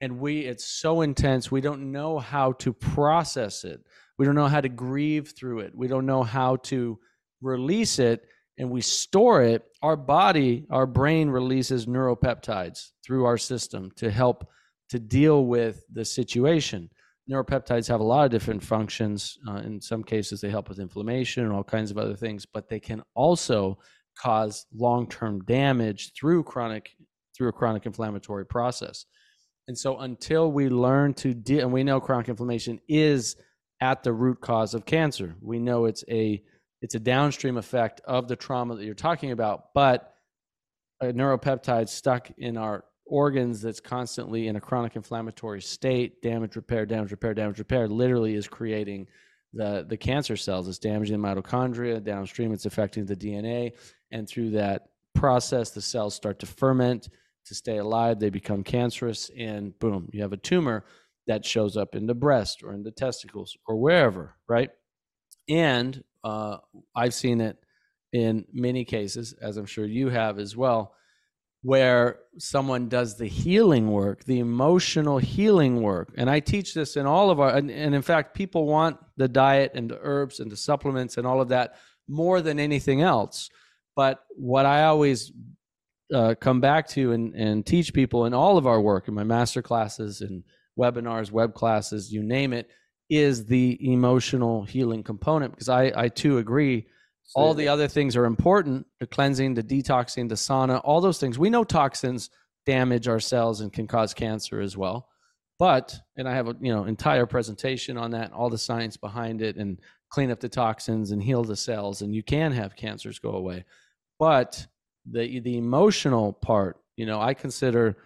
And we it's so intense we don't know how to process it. We don't know how to grieve through it. We don't know how to release it and we store it. Our body our brain releases neuropeptides through our system to help to deal with the situation neuropeptides have a lot of different functions uh, in some cases they help with inflammation and all kinds of other things but they can also cause long-term damage through chronic through a chronic inflammatory process. And so until we learn to deal and we know chronic inflammation is at the root cause of cancer. We know it's a it's a downstream effect of the trauma that you're talking about, but a neuropeptide stuck in our organs that's constantly in a chronic inflammatory state, damage repair, damage repair, damage repair, literally is creating the the cancer cells. It's damaging the mitochondria. Downstream, it's affecting the DNA, and through that process, the cells start to ferment to stay alive. They become cancerous, and boom, you have a tumor that shows up in the breast or in the testicles or wherever, right? And uh, I've seen it in many cases, as I'm sure you have as well, where someone does the healing work, the emotional healing work. And I teach this in all of our, and, and, in fact, people want the diet and the herbs and the supplements and all of that more than anything else. But what I always uh, come back to and, and teach people in all of our work, in my master classes and webinars, web classes, you name it, is the emotional healing component. Because I, I too agree all the other things are important the cleansing, the detoxing, the sauna, all those things. We know toxins damage our cells and can cause cancer as well. But, and I have a you know entire presentation on that, all the science behind it, and clean up the toxins and heal the cells, and you can have cancers go away. But the the emotional part, you know, I consider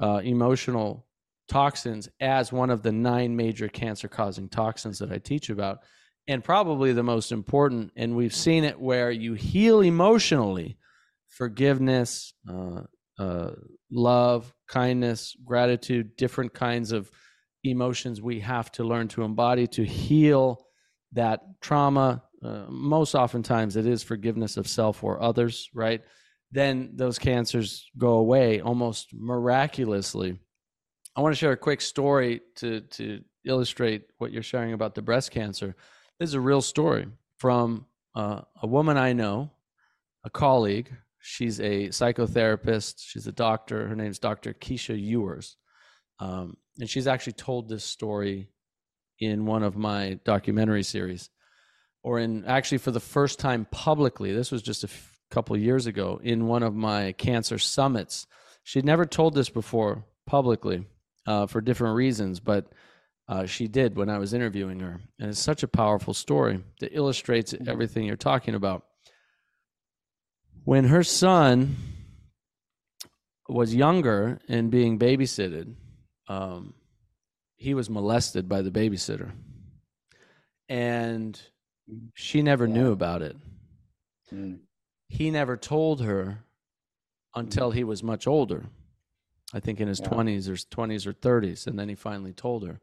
uh, emotional toxins as one of the nine major cancer causing toxins that I teach about and probably the most important and we've seen it where you heal emotionally forgiveness uh, uh, love kindness gratitude different kinds of emotions we have to learn to embody to heal that trauma. Uh, most oftentimes it is forgiveness of self or others right? Then those cancers go away almost miraculously. I want to share a quick story to to illustrate what you're sharing about the breast cancer this is a real story from uh, a woman I know, a colleague. She's a psychotherapist. She's a doctor. Her name's Dr. Keesha Ewers. Um, and she's actually told this story in one of my documentary series, or in actually for the first time publicly. This was just a f- couple years ago in one of my cancer summits. She'd never told this before publicly uh, for different reasons, but uh, she did when I was interviewing her. And it's such a powerful story that illustrates mm-hmm. everything you're talking about. When her son was younger and being babysitted, um, he was molested by the babysitter. And she never yeah. knew about it. Mm. He never told her until he was much older. I think in his yeah. 20s or 20s or 30s. And then he finally told her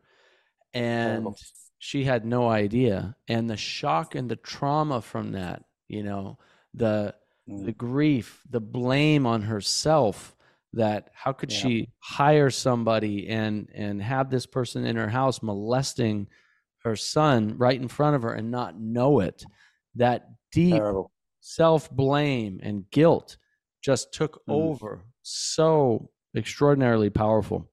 and Terrible. she had no idea and the shock and the trauma from that you know the mm. the grief the blame on herself that how could yeah. she hire somebody and and have this person in her house molesting her son right in front of her and not know it that deep self blame and guilt just took mm. over so extraordinarily powerful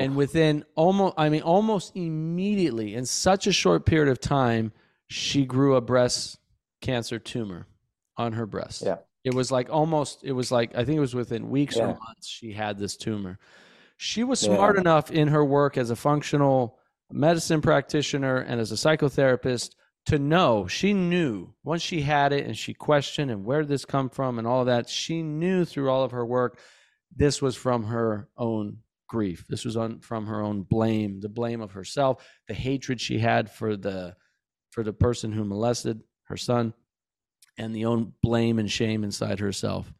and within almost, I mean, almost immediately, in such a short period of time, she grew a breast cancer tumor on her breast. Yeah. It was like almost, it was like, I think it was within weeks yeah. or months she had this tumor. She was smart yeah. enough in her work as a functional medicine practitioner and as a psychotherapist to know she knew once she had it and she questioned and where did this come from and all of that she knew through all of her work this was from her own grief. This was on from her own blame, the blame of herself, the hatred she had for the for the person who molested her son, and the own blame and shame inside herself.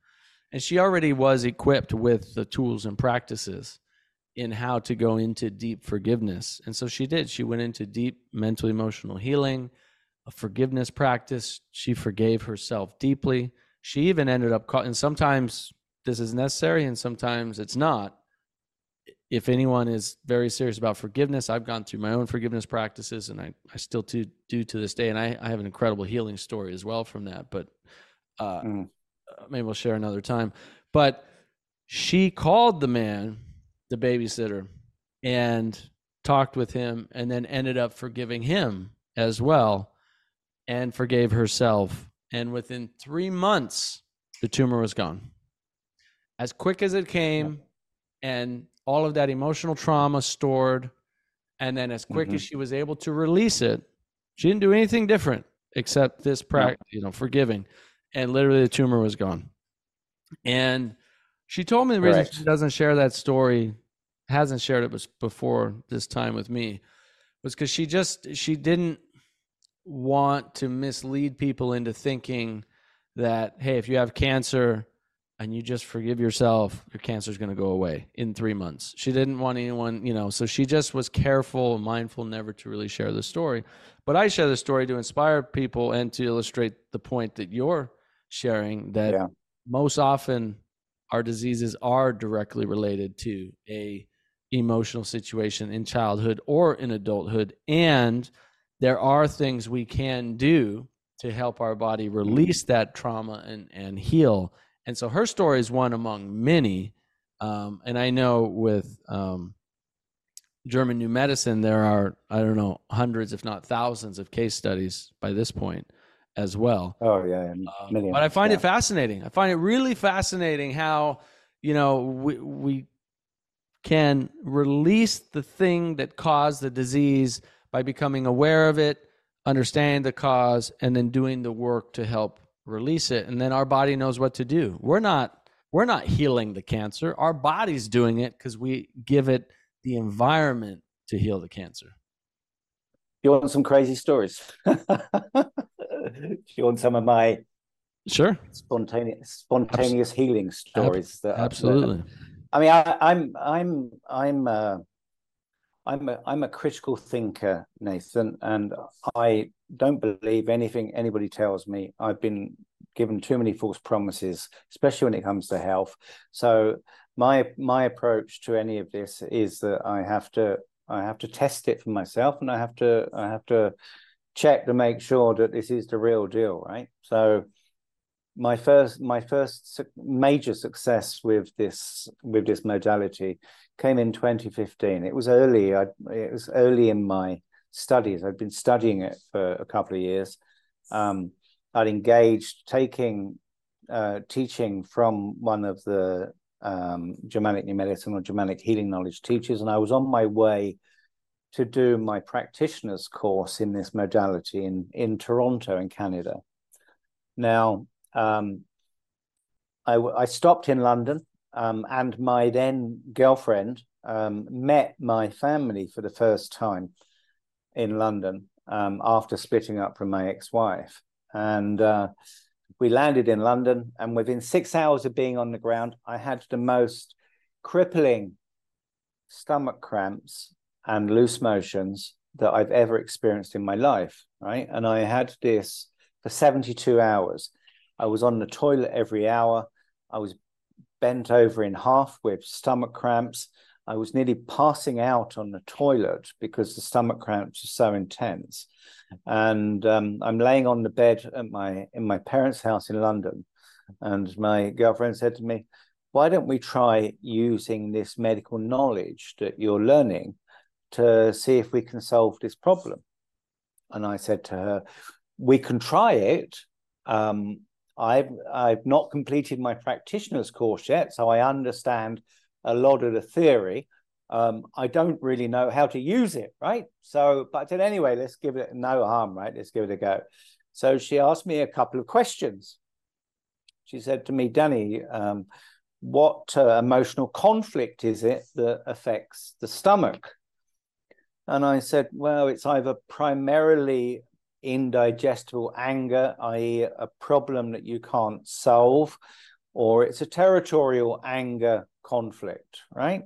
And she already was equipped with the tools and practices in how to go into deep forgiveness. And so she did. She went into deep mental emotional healing, a forgiveness practice. She forgave herself deeply. She even ended up caught, and sometimes this is necessary and sometimes it's not if anyone is very serious about forgiveness, I've gone through my own forgiveness practices and I, I still do, do to this day. And I, I have an incredible healing story as well from that, but uh, mm. maybe we'll share another time. But she called the man, the babysitter, and talked with him and then ended up forgiving him as well and forgave herself. And within three months, the tumor was gone. As quick as it came, and all of that emotional trauma stored. And then as quick mm-hmm. as she was able to release it, she didn't do anything different except this practice, you know, forgiving. And literally the tumor was gone. And she told me the reason right. she doesn't share that story, hasn't shared it before this time with me, was because she just she didn't want to mislead people into thinking that hey, if you have cancer and you just forgive yourself, your cancer is going to go away in three months. She didn't want anyone, you know, so she just was careful and mindful never to really share the story. But I share the story to inspire people and to illustrate the point that you're sharing that yeah. most often our diseases are directly related to a emotional situation in childhood or in adulthood and there are things we can do to help our body release that trauma and, and heal and so her story is one among many. Um, and I know with um, German New Medicine, there are, I don't know, hundreds, if not thousands of case studies by this point as well. Oh, yeah. Um, but I find yeah. it fascinating. I find it really fascinating how, you know, we, we can release the thing that caused the disease by becoming aware of it, understanding the cause, and then doing the work to help release it and then our body knows what to do. We're not we're not healing the cancer. Our body's doing it because we give it the environment to heal the cancer. You want some crazy stories? Do you want some of my sure. Spontaneous spontaneous healing stories that absolutely. That, i mean I, i'm i'm i'm uh I'm a I'm a critical thinker, Nathan, and I don't believe anything anybody tells me. I've been given too many false promises, especially when it comes to health. So my my approach to any of this is that I have to I have to test it for myself, and I have to I have to check to make sure that this is the real deal, right? So my first my first major success with this with this modality came in 2015. It was early. I, it was early in my studies. I'd been studying it for a couple of years. Um, I'd engaged taking uh, teaching from one of the um, Germanic New Medicine or Germanic Healing Knowledge teachers, and I was on my way to do my practitioner's course in this modality in in Toronto, in Canada. Now, um, I, I stopped in London um, and my then girlfriend um, met my family for the first time in London um, after splitting up from my ex-wife, and uh, we landed in London. And within six hours of being on the ground, I had the most crippling stomach cramps and loose motions that I've ever experienced in my life. Right, and I had this for seventy-two hours. I was on the toilet every hour. I was bent over in half with stomach cramps. I was nearly passing out on the toilet because the stomach cramps are so intense. And um, I'm laying on the bed at my in my parents' house in London, and my girlfriend said to me, "Why don't we try using this medical knowledge that you're learning to see if we can solve this problem?" And I said to her, "We can try it. Um, I've I've not completed my practitioner's course yet, so I understand a lot of the theory. Um, I don't really know how to use it, right? So, but anyway, let's give it no harm, right? Let's give it a go. So she asked me a couple of questions. She said to me, Danny, um, what uh, emotional conflict is it that affects the stomach? And I said, well, it's either primarily indigestible anger, i.e., a problem that you can't solve, or it's a territorial anger conflict, right?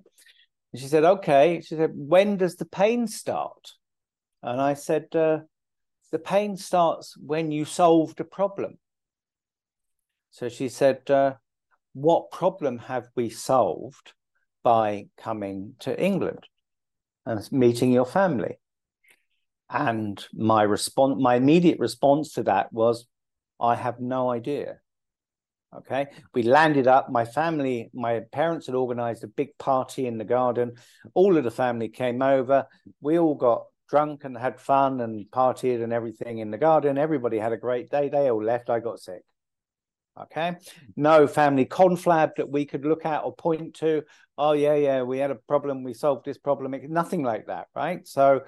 And she said, okay. She said, when does the pain start? And I said, uh, the pain starts when you solved a problem. So she said, uh, what problem have we solved by coming to England and meeting your family? And my response, my immediate response to that was, I have no idea. Okay. We landed up, my family, my parents had organized a big party in the garden. All of the family came over. We all got drunk and had fun and partied and everything in the garden. Everybody had a great day. They all left. I got sick. Okay. No family conflab that we could look at or point to. Oh, yeah, yeah, we had a problem. We solved this problem. Nothing like that. Right. So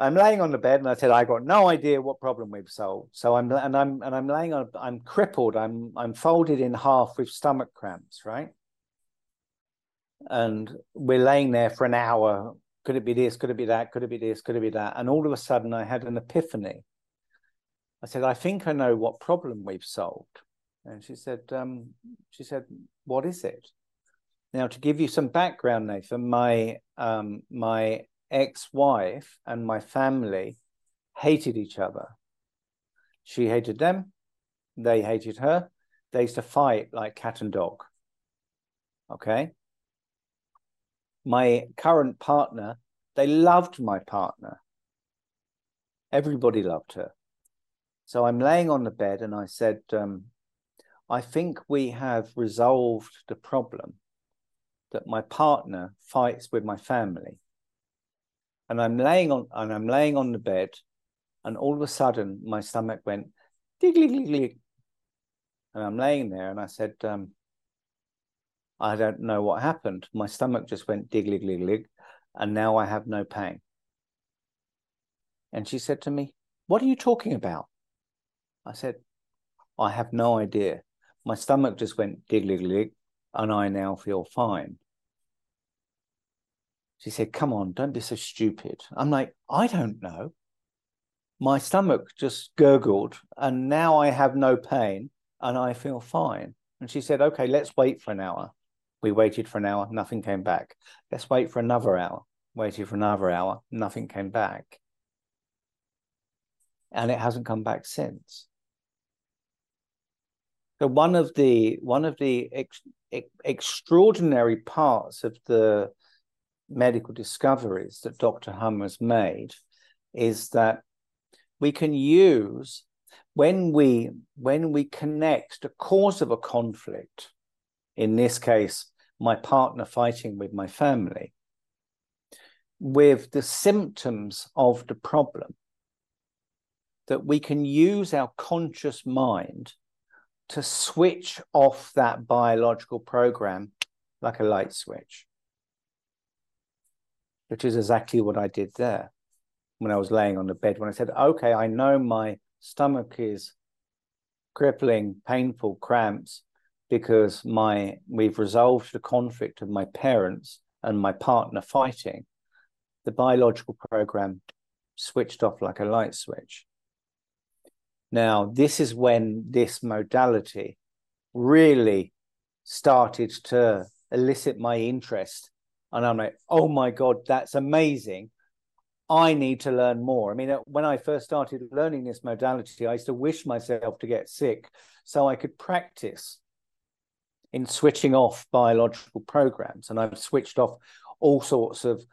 I'm laying on the bed and I said, I got no idea what problem we've solved. So I'm and I'm and I'm laying on I'm crippled. I'm I'm folded in half with stomach cramps, right? And we're laying there for an hour. Could it be this? Could it be that? Could it be this? Could it be that? And all of a sudden I had an epiphany. I said, I think I know what problem we've solved. And she said, um, she said, what is it? Now, to give you some background, Nathan, my um, my ex-wife and my family hated each other. She hated them, they hated her. They used to fight like cat and dog. Okay. My current partner, they loved my partner. Everybody loved her. So I'm laying on the bed and I said, um, I think we have resolved the problem that my partner fights with my family. And I'm laying on and I'm laying on the bed, and all of a sudden my stomach went diggly And I'm laying there and I said, um, I don't know what happened. My stomach just went diggly and now I have no pain. And she said to me, What are you talking about? I said, I have no idea. My stomach just went diggly, diggly and I now feel fine. She said, Come on, don't be so stupid. I'm like, I don't know. My stomach just gurgled, and now I have no pain and I feel fine. And she said, Okay, let's wait for an hour. We waited for an hour, nothing came back. Let's wait for another hour. Waited for another hour, nothing came back. And it hasn't come back since. So one of the one of the ex, ex, extraordinary parts of the medical discoveries that Dr. Hum has made is that we can use when we when we connect the cause of a conflict, in this case, my partner fighting with my family, with the symptoms of the problem, that we can use our conscious mind to switch off that biological program like a light switch, which is exactly what I did there when I was laying on the bed. When I said, okay, I know my stomach is crippling, painful cramps because my we've resolved the conflict of my parents and my partner fighting. The biological program switched off like a light switch. Now, this is when this modality really started to elicit my interest. And I'm like, oh my God, that's amazing. I need to learn more. I mean, uh, when I first started learning this modality, I used to wish myself to get sick so I could practice in switching off biological programs. And I've switched off all sorts of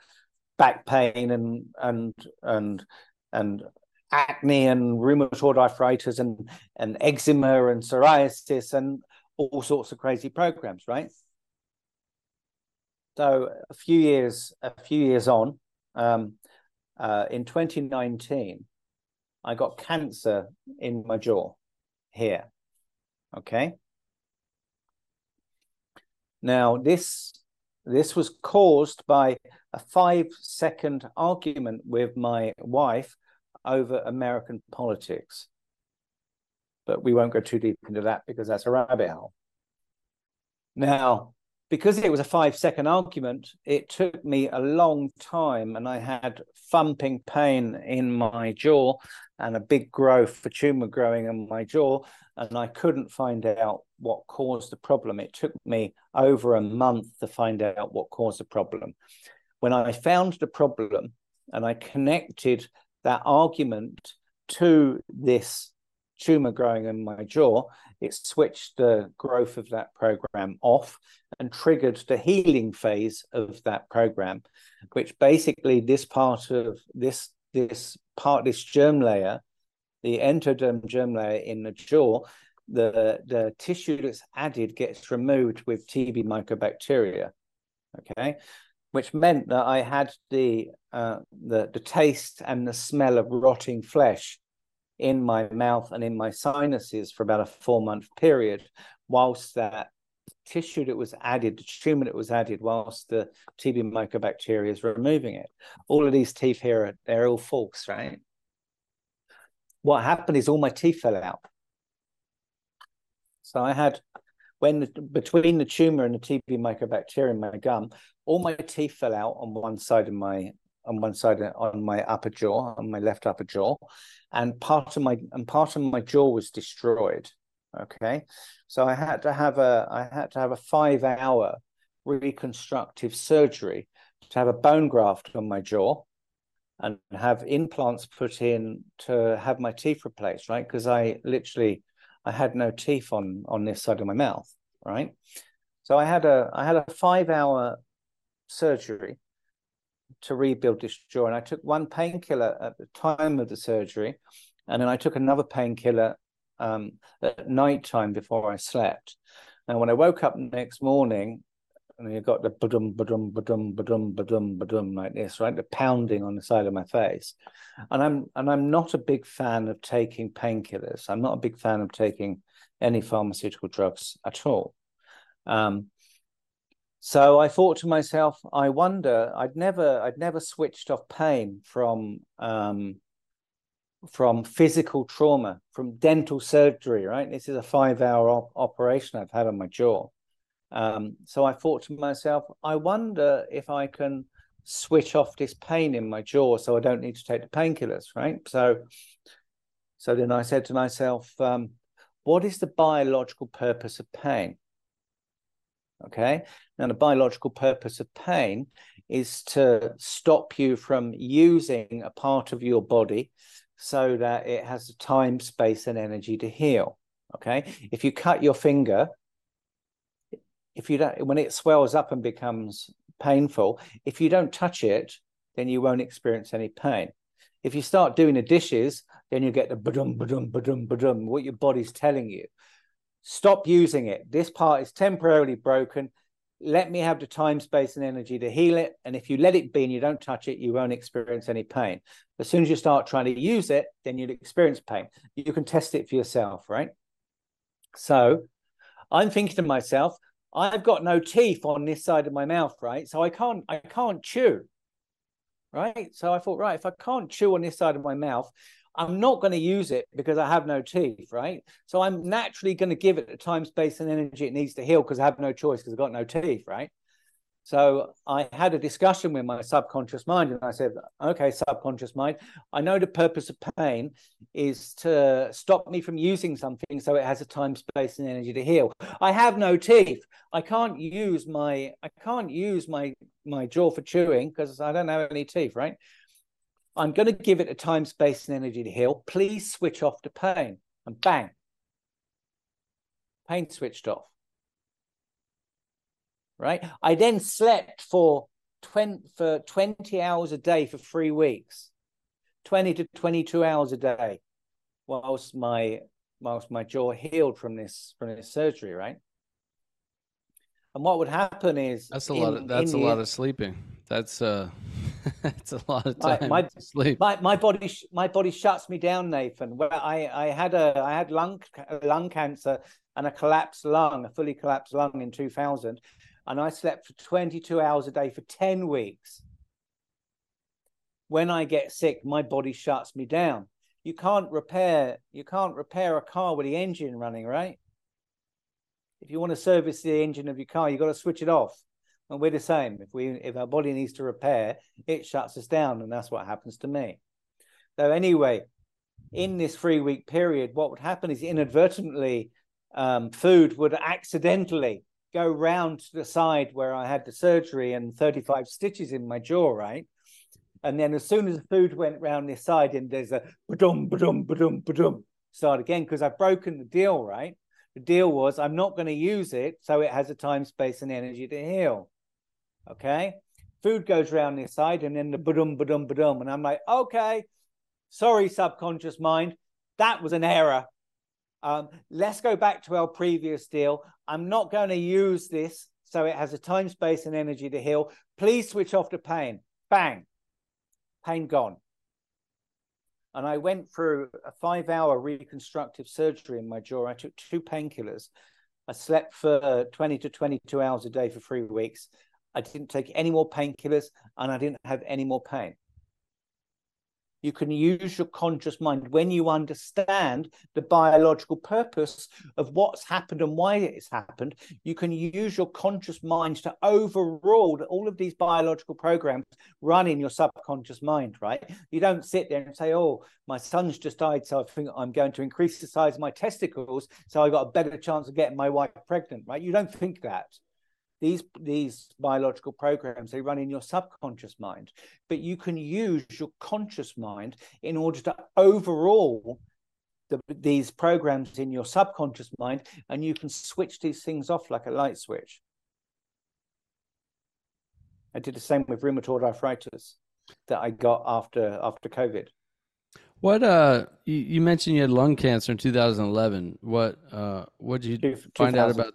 back pain and and and and acne and rheumatoid arthritis and, and eczema and psoriasis and all sorts of crazy programs, right? So a few years, a few years on, um, uh, in 2019, I got cancer in my jaw here. Okay. Now this this was caused by a five second argument with my wife over American politics. But we won't go too deep into that because that's a rabbit hole. Now, because it was a five second argument, it took me a long time and I had thumping pain in my jaw and a big growth, a tumor growing in my jaw. And I couldn't find out what caused the problem. It took me over a month to find out what caused the problem. When I found the problem and I connected that argument to this tumor growing in my jaw, it switched the growth of that program off and triggered the healing phase of that program, which basically this part of this this part this germ layer, the endoderm germ layer in the jaw, the the tissue that's added gets removed with TB mycobacteria. Okay, which meant that I had the uh, the the taste and the smell of rotting flesh in my mouth and in my sinuses for about a four month period, whilst that tissue that was added, the tumor that was added, whilst the TB mycobacteria is removing it. All of these teeth here are they're all false, right? What happened is all my teeth fell out. So I had when the, between the tumor and the TB mycobacteria in my gum, all my teeth fell out on one side of my on one side uh, on my upper jaw, on my left upper jaw, and part of my and part of my jaw was destroyed. Okay, so I had to have a I had to have a five hour reconstructive surgery to have a bone graft on my jaw and have implants put in to have my teeth replaced, right? Because I literally I had no teeth on on this side of my mouth, right? So I had a I had a five hour surgery to rebuild this jaw, and I took one painkiller at the time of the surgery, and then I took another painkiller um, at night time before I slept. And when I woke up next morning, and you got the badum badum badum badum badum badum like this, right? The pounding on the side of my face. And I'm and I'm not a big fan of taking painkillers. I'm not a big fan of taking any pharmaceutical drugs at all. Um, so I thought to myself, I wonder, I'd never I'd never switched off pain from um, from physical trauma, from dental surgery, right? This is a five hour op- operation I've had on my jaw. Um, so I thought to myself, I wonder if I can switch off this pain in my jaw so I don't need to take the painkillers, right? So, so then I said to myself, um, what is the biological purpose of pain? Okay. Now, the biological purpose of pain is to stop you from using a part of your body so that it has the time, space, and energy to heal. Okay. If you cut your finger, if you don't when it swells up and becomes painful if you don't touch it then you won't experience any pain if you start doing the dishes then you get the badum badum badum badum what your body's telling you stop using it this part is temporarily broken let me have the time space and energy to heal it and if you let it be and you don't touch it you won't experience any pain as soon as you start trying to use it then you'll experience pain you can test it for yourself right so i'm thinking to myself I've got no teeth on this side of my mouth, right? So I can't I can't chew. Right. So I thought, right, if I can't chew on this side of my mouth, I'm not going to use it because I have no teeth, right? So I'm naturally going to give it the time, space, and energy it needs to heal because I have no choice because I've got no teeth, right? So I had a discussion with my subconscious mind and I said, okay, subconscious mind, I know the purpose of pain is to stop me from using something so it has a time, space, and energy to heal. I have no teeth. I can't use my I can't use my my jaw for chewing because I don't have any teeth, right? I'm going to give it a time, space, and energy to heal. Please switch off the pain. And bang, pain switched off right? I then slept for 20, for 20 hours a day for three weeks, 20 to 22 hours a day, whilst my whilst my jaw healed from this from this surgery, right? And what would happen is that's a in, lot of that's a lot of sleeping. That's uh that's a lot of time my, to sleep. My my body my body shuts me down, Nathan. Where I I had a I had lung lung cancer and a collapsed lung, a fully collapsed lung in 2000 and I slept for 22 hours a day for 10 weeks. When I get sick, my body shuts me down. You can't repair you can't repair a car with the engine running, right? If you want to service the engine of your car, you've got to switch it off. And we're the same. If we if our body needs to repair, it shuts us down, and that's what happens to me. So anyway, in this three week period, what would happen is inadvertently um, food would accidentally go round to the side where I had the surgery and 35 stitches in my jaw, right? And then as soon as the food went round this side, and there's a ba-dum, ba-dum, ba-dum, ba-dum, start again because I've broken the deal, right? The deal was I'm not going to use it, so it has a time, space, and energy to heal. Okay. Food goes around this side, and then the ba-dum, ba-dum, ba-dum. And I'm like, okay, sorry, subconscious mind. That was an error. Um, let's go back to our previous deal. I'm not going to use this so it has a time, space, and energy to heal. Please switch off the pain. Bang, pain gone. And I went through a five hour reconstructive surgery in my jaw. I took two painkillers. I slept for 20 to 22 hours a day for three weeks. I didn't take any more painkillers and I didn't have any more pain. You can use your conscious mind when you understand the biological purpose of what's happened and why it's happened. You can use your conscious mind to overrule all of these biological programs run in your subconscious mind, right? You don't sit there and say, Oh, my son's just died, so I think I'm going to increase the size of my testicles, so I've got a better chance of getting my wife pregnant, right? You don't think that these these biological programs they run in your subconscious mind but you can use your conscious mind in order to overall the, these programs in your subconscious mind and you can switch these things off like a light switch. I did the same with rheumatoid arthritis that i got after after covid. What uh you, you mentioned you had lung cancer in 2011 what uh what did you find out about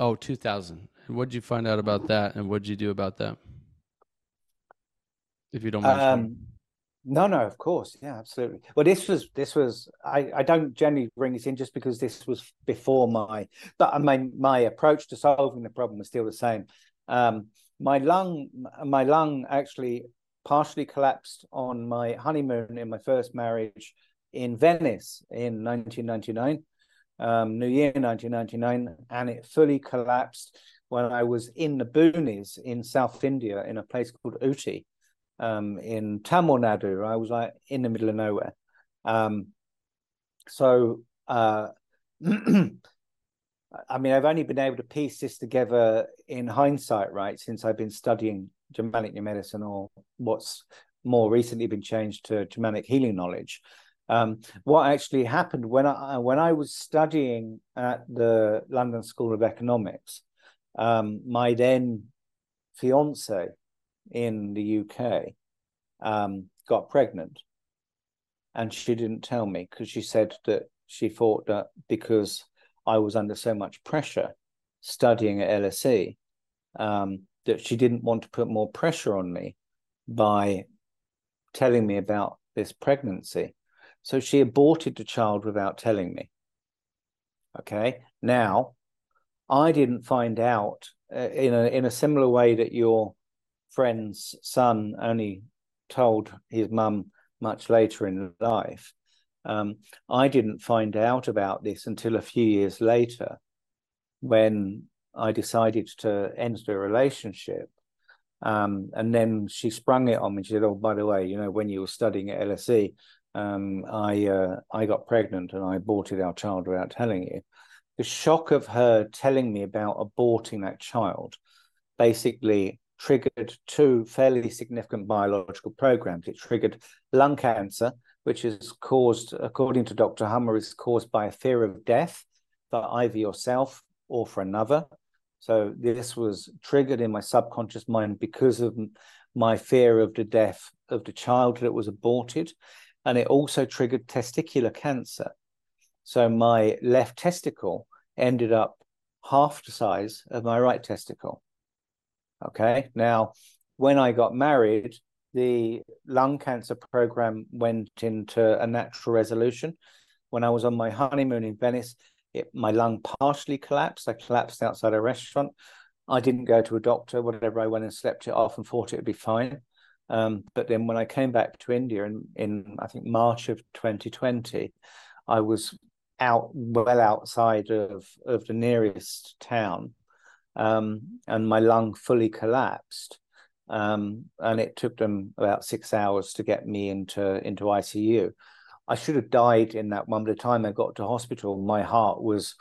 oh 2000 what did you find out about that, and what did you do about that? If you don't mind. Um, no, no, of course, yeah, absolutely. Well, this was this was I I don't generally bring this in just because this was before my, but I mean my approach to solving the problem was still the same. Um, my lung, my lung actually partially collapsed on my honeymoon in my first marriage in Venice in 1999, um, New Year 1999, and it fully collapsed when I was in the boonies in South India in a place called Ooty um, in Tamil Nadu. I was like in the middle of nowhere. Um, so, uh, I mean, I've only been able to piece this together in hindsight, right? Since I've been studying Germanic Medicine or what's more recently been changed to Germanic healing knowledge. Um, what actually happened when I when I was studying at the London School of Economics, um, my then fiance in the UK um, got pregnant, and she didn't tell me because she said that she thought that because I was under so much pressure studying at LSE, um, that she didn't want to put more pressure on me by telling me about this pregnancy. So she aborted the child without telling me. Okay. Now, I didn't find out uh, in a in a similar way that your friend's son only told his mum much later in life. Um, I didn't find out about this until a few years later, when I decided to end the relationship. Um, and then she sprung it on me. She said, "Oh, by the way, you know, when you were studying at LSE, um, I uh, I got pregnant and I aborted our child without telling you." The shock of her telling me about aborting that child basically triggered two fairly significant biological programs. It triggered lung cancer, which is caused, according to Dr. Hamer, is caused by a fear of death for either yourself or for another. So this was triggered in my subconscious mind because of my fear of the death of the child that was aborted. And it also triggered testicular cancer. So my left testicle ended up half the size of my right testicle. Okay. Now, when I got married, the lung cancer program went into a natural resolution. When I was on my honeymoon in Venice, it, my lung partially collapsed. I collapsed outside a restaurant. I didn't go to a doctor, whatever. I went and slept it off and thought it would be fine. Um, but then when I came back to India in, in I think March of 2020, I was out well outside of of the nearest town, um, and my lung fully collapsed. Um, and it took them about six hours to get me into into ICU. I should have died in that one. By the time I got to hospital, my heart was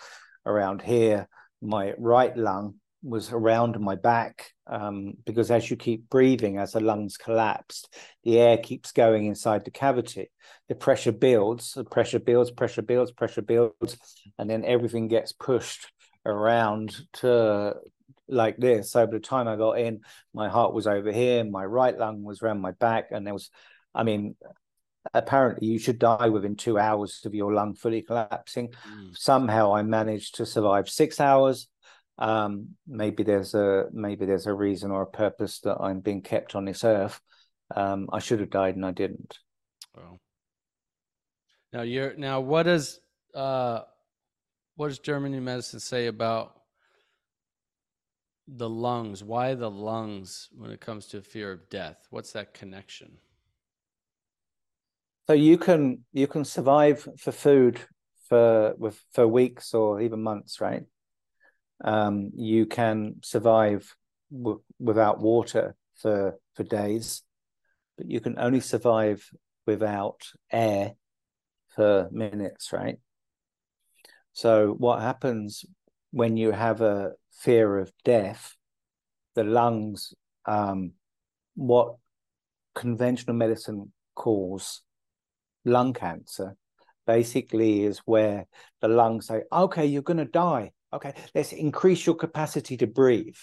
around here. My right lung was around my back um, because as you keep breathing, as the lungs collapsed, the air keeps going inside the cavity. The pressure builds, the pressure builds, pressure builds, pressure builds, and then everything gets pushed around to like this. So by the time I got in, my heart was over here, my right lung was around my back, and there was, I mean, apparently you should die within two hours of your lung fully collapsing. Mm. Somehow I managed to survive six hours um, maybe there's a maybe there's a reason or a purpose that I'm being kept on this earth. Um, I should have died and I didn't. Well, now you're now what does uh, what does German Medicine say about the lungs? Why the lungs when it comes to fear of death? What's that connection? So you can you can survive for food for with for weeks or even months, right? Um, you can survive w- without water for for days, but you can only survive without air for minutes, right? So what happens when you have a fear of death? The lungs, um, what conventional medicine calls lung cancer, basically is where the lungs say, okay, you're going to die. Okay, let's increase your capacity to breathe.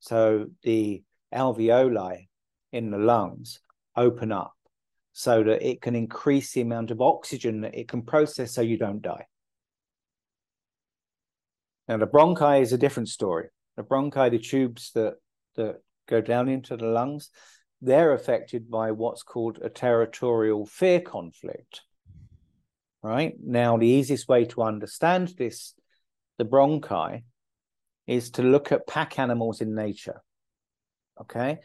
So the alveoli in the lungs open up so that it can increase the amount of oxygen that it can process so you don't die. Now, the bronchi is a different story. The bronchi, the tubes that, that go down into the lungs, they're affected by what's called a territorial fear conflict. Right now, the easiest way to understand this, the bronchi, is to look at pack animals in nature. Okay,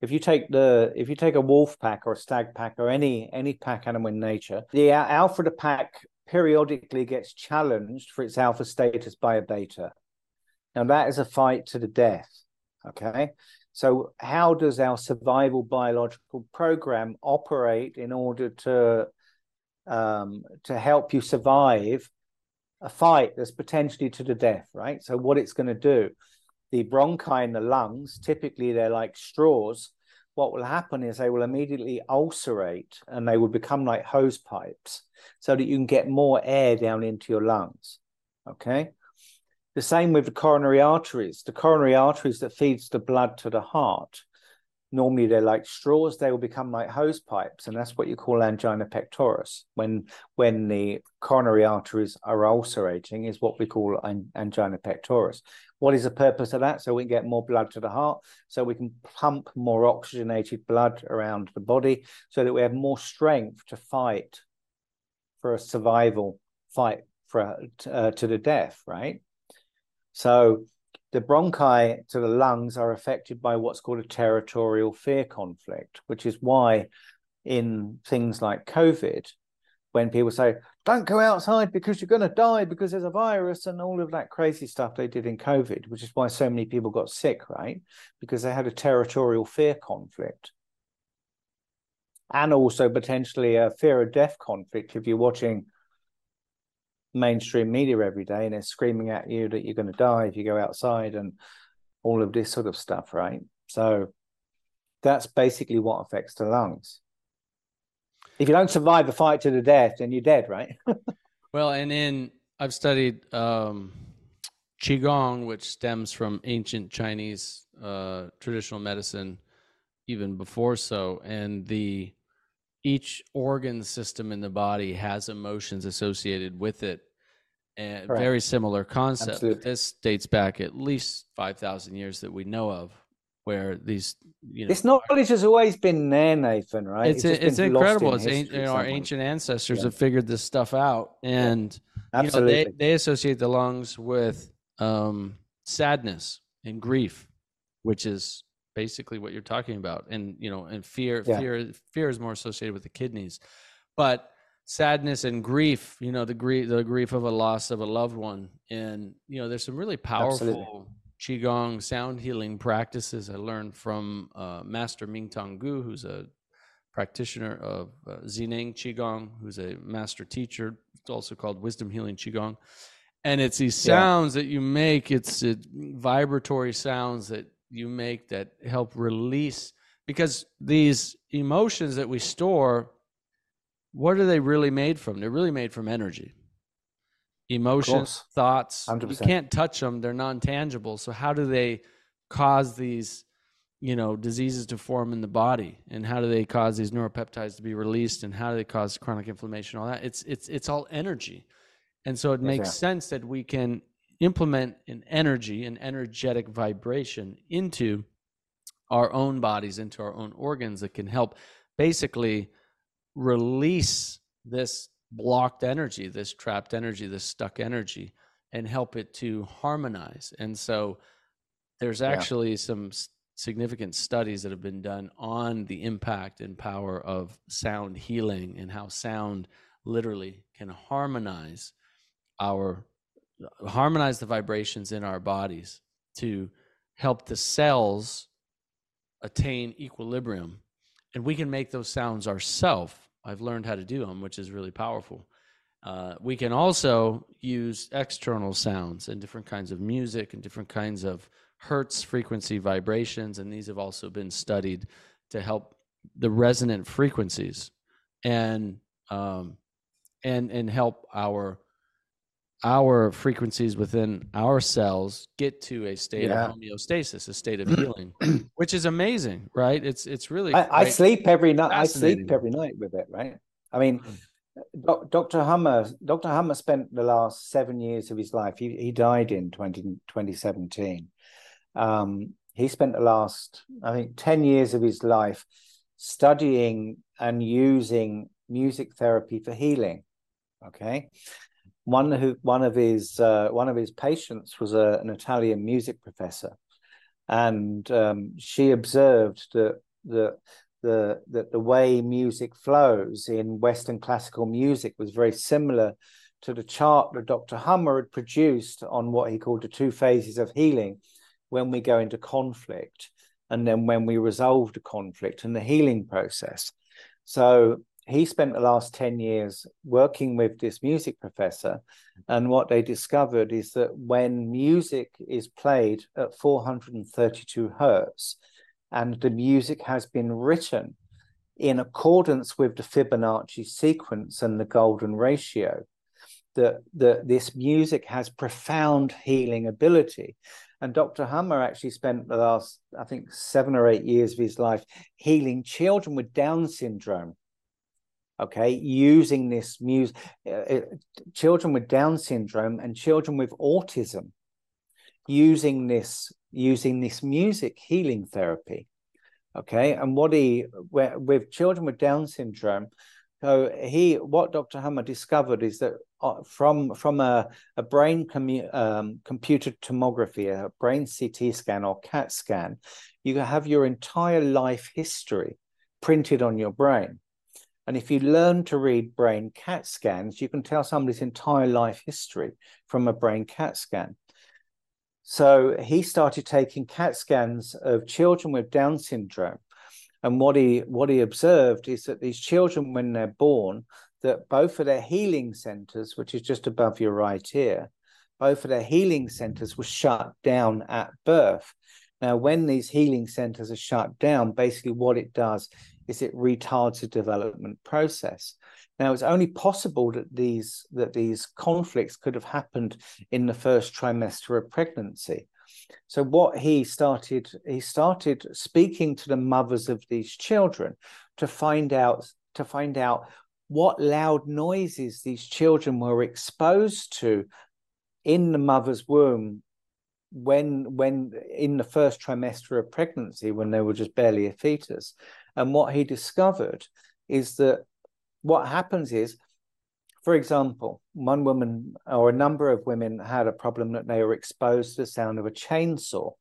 if you take the if you take a wolf pack or a stag pack or any any pack animal in nature, the alpha the pack periodically gets challenged for its alpha status by a beta. Now that is a fight to the death. Okay, so, how does our survival biological program operate in order to um, to help you survive a fight that's potentially to the death, right? So, what it's going to do, the bronchi in the lungs, typically they're like straws. What will happen is they will immediately ulcerate and they will become like hose pipes so that you can get more air down into your lungs. Okay. The same with the coronary arteries. The coronary arteries that feeds the blood to the heart. Normally they're like straws, they will become like hose pipes, and that's what you call angina pectoris. When when the coronary arteries are ulcerating, is what we call an, angina pectoris. What is the purpose of that? So we can get more blood to the heart, so we can pump more oxygenated blood around the body, so that we have more strength to fight for a survival fight for uh, to the death, right? So the bronchi to the lungs are affected by what's called a territorial fear conflict, which is why in things like COVID, when people say, don't go outside because you're going to die because there's a virus and all of that crazy stuff they did in COVID, which is why so many people got sick, right? Because they had a territorial fear conflict. And also potentially a fear of death conflict if you're watching mainstream media every day and they're screaming at you that you're going to die if you go outside and all of this sort of stuff, right? So that's basically what affects the lungs. If you don't survive a fight to the death, then you're dead, right? well, and in I've studied um, qigong, which stems from ancient Chinese uh, traditional medicine, even before so, and the each organ system in the body has emotions associated with it and Correct. very similar concept Absolutely. this dates back at least 5000 years that we know of where these you know this knowledge has always been there nathan right it's, it's, it's incredible it's you know, our ancient ancestors yeah. have figured this stuff out and yeah. Absolutely. You know, they, they associate the lungs with um, sadness and grief which is basically what you're talking about and you know and fear yeah. fear fear is more associated with the kidneys but sadness and grief you know the grief the grief of a loss of a loved one and you know there's some really powerful Absolutely. qigong sound healing practices i learned from uh, master mingtong gu who's a practitioner of uh, Zineng Qigong, who's a master teacher. It's also called Wisdom Healing Qigong. And it's these sounds yeah. that you make, it's it, vibratory sounds that you make that help release because these emotions that we store what are they really made from? They're really made from energy. Emotions thoughts 100%. you can't touch them they're non-tangible. So how do they cause these you know diseases to form in the body? And how do they cause these neuropeptides to be released? And how do they cause chronic inflammation? All that. It's it's it's all energy. And so it makes sense that we can implement an energy, an energetic vibration into our own bodies, into our own organs that can help basically release this blocked energy, this trapped energy, this stuck energy, and help it to harmonize. And so there's actually yeah. some significant studies that have been done on the impact and power of sound healing and how sound literally can harmonize our harmonize the vibrations in our bodies to help the cells attain equilibrium. And we can make those sounds ourselves i've learned how to do them which is really powerful. Uh, we can also use external sounds and different kinds of music and different kinds of hertz frequency vibrations. And these have also been studied to help the resonant frequencies and um, and and help our our frequencies within our cells get to a state yeah. of homeostasis, a state of healing, which is amazing, right? It's it's really. I, I sleep every night. I sleep every night with it, right? I mean, hmm. Dr. Hamer, Dr. Hamer spent the last seven years of his life. He he died in 20, 2017. Um, he spent the last, I think, ten years of his life studying and using music therapy for healing. Okay, one who one of his uh, one of his patients was a, an Italian music professor, and um, she observed that the the that the way music flows in Western classical music was very similar to the chart that Dr. Hamer had produced on what he called the two phases of healing when we go into conflict and then when we resolve the conflict and the healing process. So he spent the last 10 years working with this music professor. And what they discovered is that when music is played at 432 hertz, and the music has been written in accordance with the Fibonacci sequence and the golden ratio, that, that this music has profound healing ability. And Dr. Hamer actually spent the last, I think, seven or eight years of his life healing children with Down syndrome okay using this music uh, uh, children with down syndrome and children with autism using this using this music healing therapy okay? And what he with children with down syndrome so he what dr Hamer discovered is that uh, from from a, a brain commu- um, computed tomography a brain ct scan or cat scan you have your entire life history printed on your brain and if you learn to read brain CAT scans, you can tell somebody's entire life history from a brain CAT scan. So he started taking CAT scans of children with Down syndrome. And what he what he observed is that these children, when they're born, that both of their healing centers, which is just above your right ear, both of their healing centers were shut down at birth. Now, when these healing centers are shut down, basically what it does is it retards the development process. Now, it's only possible that these that these conflicts could have happened in the first trimester of pregnancy. So, what he started, he started speaking to the mothers of these children to find out to find out what loud noises these children were exposed to in the mother's womb when when in the first trimester of pregnancy when they were just barely a fetus and what he discovered is that what happens is, for example, one woman or a number of women had a problem that they were exposed to the sound of a chainsaw.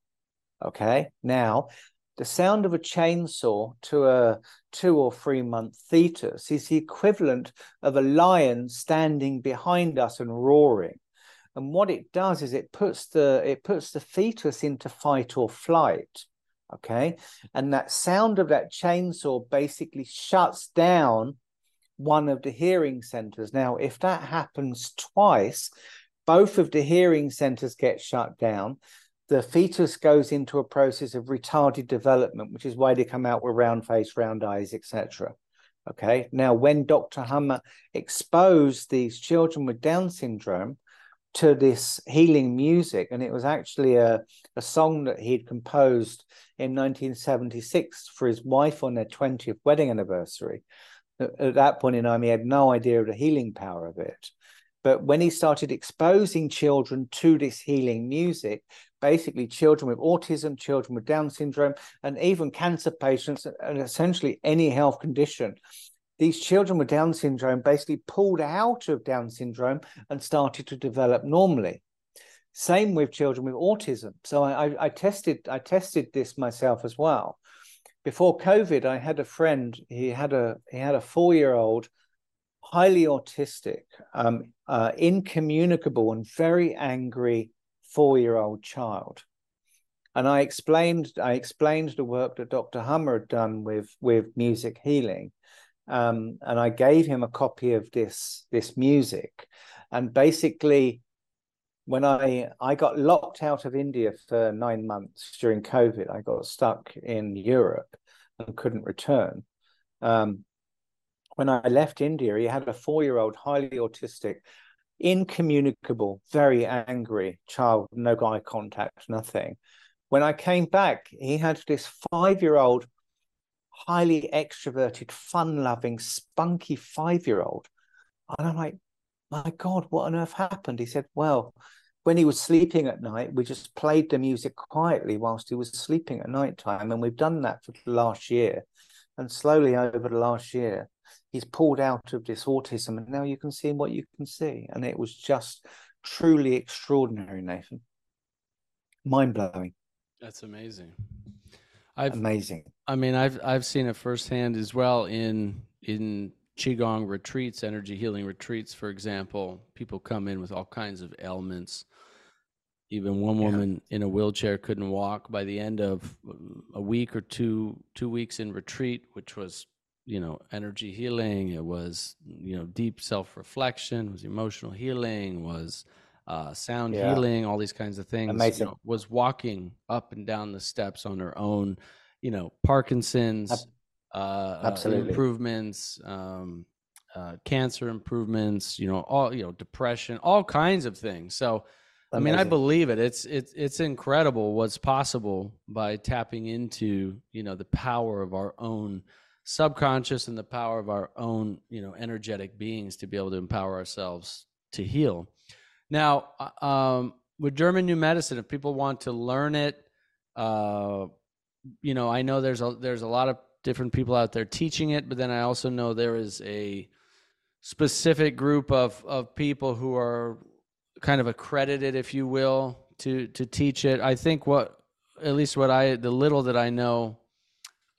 Okay. Now, the sound of a chainsaw to a two or three month fetus is the equivalent of a lion standing behind us and roaring. And what it does is it puts the it puts the fetus into fight or flight okay? And that sound of that chainsaw basically shuts down one of the hearing centers. Now if that happens twice both of the hearing centers get shut down. The fetus goes into a process of retarded development which is why they come out with round face round eyes etc okay? Now when dr Hamer exposed these children with down syndrome to this healing music. And it was actually a, a song that he'd composed in 1976 for his wife on their 20th wedding anniversary. At that point in time, he had no idea of the healing power of it. But when he started exposing children to this healing music, basically children with autism, children with Down syndrome, and even cancer patients, and essentially any health condition, these children with Down syndrome basically pulled out of Down syndrome and started to develop normally. Same with children with autism. So I, I, I tested I tested this myself as well. Before COVID, I had a friend. He had a he had a four year old, highly autistic, um, uh, incommunicable, and very angry four year old child. And I explained I explained the work that Dr. Hamer had done with with music healing, um, and I gave him a copy of this this music, and basically when I I got locked out of India for nine months during COVID, I got stuck in Europe and couldn't return. Um, when I left India, he had a four-year-old, highly autistic, incommunicable, very angry child, no eye contact, nothing. When I came back, he had this five-year-old, highly extroverted, fun-loving, spunky five-year-old, and I'm like, my God, what on earth happened? He said, well, when he was sleeping at night, we just played the music quietly whilst he was sleeping at night time. And we've done that for the last year. And slowly over the last year, he's pulled out of this autism. And now you can see what you can see. And it was just truly extraordinary, Nathan. Mind blowing. That's amazing. I've, amazing. I mean, I've I've seen it firsthand as well in in qigong retreats, energy healing retreats, for example. People come in with all kinds of ailments, even one woman in a wheelchair couldn't walk by the end of a week or two, two weeks in retreat, which was, you know, energy healing. It was, you know, deep self reflection, was emotional healing, was uh, sound yeah. healing, all these kinds of things. Amazing. You know, was walking up and down the steps on her own, you know, Parkinson's, uh, uh, Absolutely. improvements, um, uh, cancer improvements, you know, all, you know, depression, all kinds of things. So, I mean, I believe it. It's it's it's incredible what's possible by tapping into you know the power of our own subconscious and the power of our own you know energetic beings to be able to empower ourselves to heal. Now, uh, um, with German New Medicine, if people want to learn it, uh, you know, I know there's a there's a lot of different people out there teaching it, but then I also know there is a specific group of of people who are kind of accredited, if you will, to to teach it. I think what at least what I the little that I know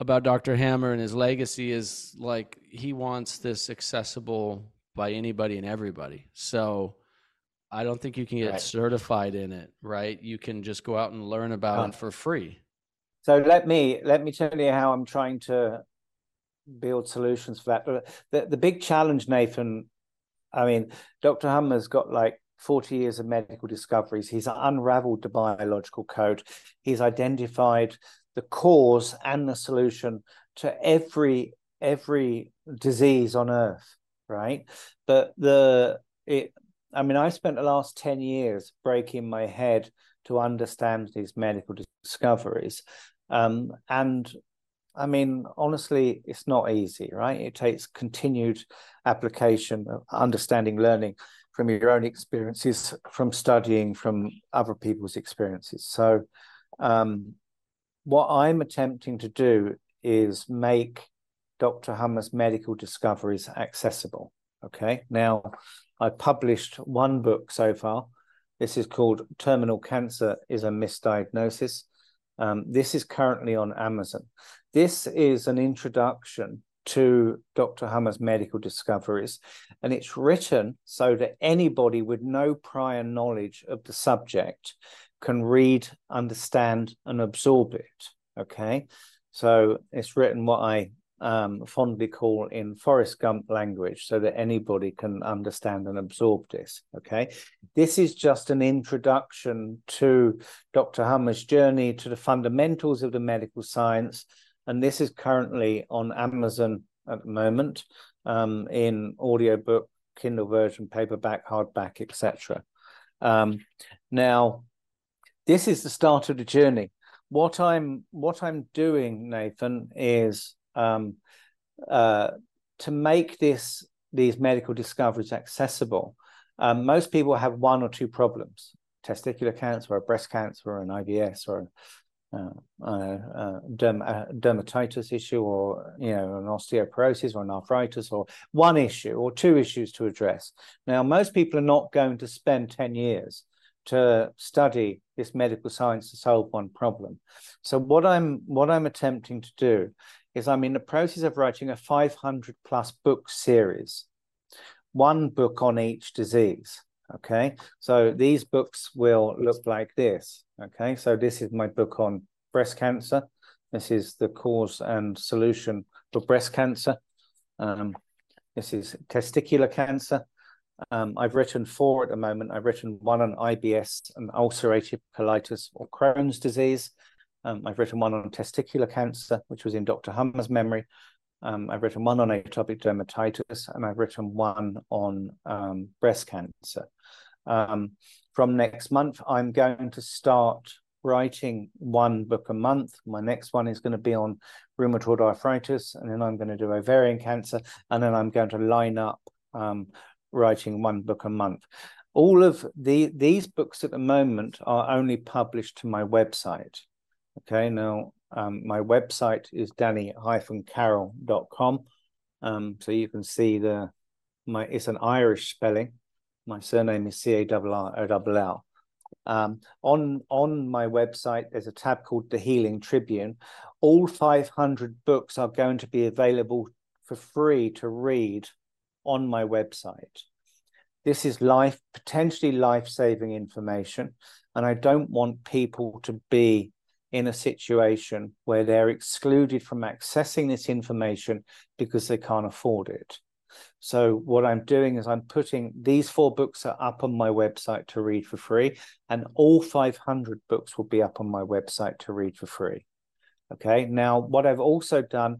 about Dr. Hamer and his legacy is like he wants this accessible by anybody and everybody. So I don't think you can get right. certified in it, right? You can just go out and learn about oh. it for free. So let me let me tell you how I'm trying to build solutions for that. The the big challenge, Nathan. I mean, Dr. Hamer's got like 40 years of medical discoveries. He's unraveled the biological code. He's identified the cause and the solution to every every disease on earth, right? But the it I mean, I spent the last 10 years breaking my head to understand these medical discoveries. Um, and I mean, honestly, it's not easy, right? It takes continued application, understanding, learning from your own experiences, from studying from other people's experiences. So, um, what I'm attempting to do is make Dr. Hamer's medical discoveries accessible. Okay. Now, I published one book so far. This is called Terminal Cancer is a Misdiagnosis. Um, this is currently on Amazon. This is an introduction to Dr. Hamer's medical discoveries, and it's written so that anybody with no prior knowledge of the subject can read, understand, and absorb it. Okay, so it's written what I um, fondly call in Forrest Gump language so that anybody can understand and absorb this. Okay. This is just an introduction to Dr. Hamer's journey to the fundamentals of the medical science and this is currently on Amazon at the moment um, in audiobook, Kindle version, paperback, hardback, etc. Um, now, this is the start of the journey. What I'm what I'm doing, Nathan, is um, uh, to make this these medical discoveries accessible. Um, most people have one or two problems: testicular cancer, or breast cancer, or an IBS, or uh, uh, uh, derm, dermatitis issue or you know an osteoporosis or an arthritis or one issue or two issues to address now most people are not going to spend 10 years to study this medical science to solve one problem. So what I'm what I'm attempting to do is I'm in the process of writing a 500 plus book series, one book on each disease. Okay, so these books will look like this. Okay, so this is my book on breast cancer. This is the cause and solution for breast cancer. Um, this is testicular cancer. Um, I've written four at the moment. I've written one on IBS and ulcerative colitis or Crohn's disease. Um, I've written one on testicular cancer, which was in Dr. Hamer's memory. Um, I've written one on atopic dermatitis, and I've written one on um, breast cancer. Um, from next month, I'm going to start writing one book a month. My next one is going to be on rheumatoid arthritis, and then I'm going to do ovarian cancer, and then I'm going to line up um, writing one book a month. All of the these books at the moment are only published to my website. Okay, now um, my website is danny-carroll.com. Um, so you can see the my it's an Irish spelling. My surname is C A R R O L L. Um, on on my website, there's a tab called the Healing Tribune. All 500 books are going to be available for free to read on my website. This is life potentially life saving information, and I don't want people to be in a situation where they're excluded from accessing this information because they can't afford it. So what I'm doing is I'm putting these four books are up on my website to read for free, and all 500 books will be up on my website to read for free. Okay. Now, what I've also done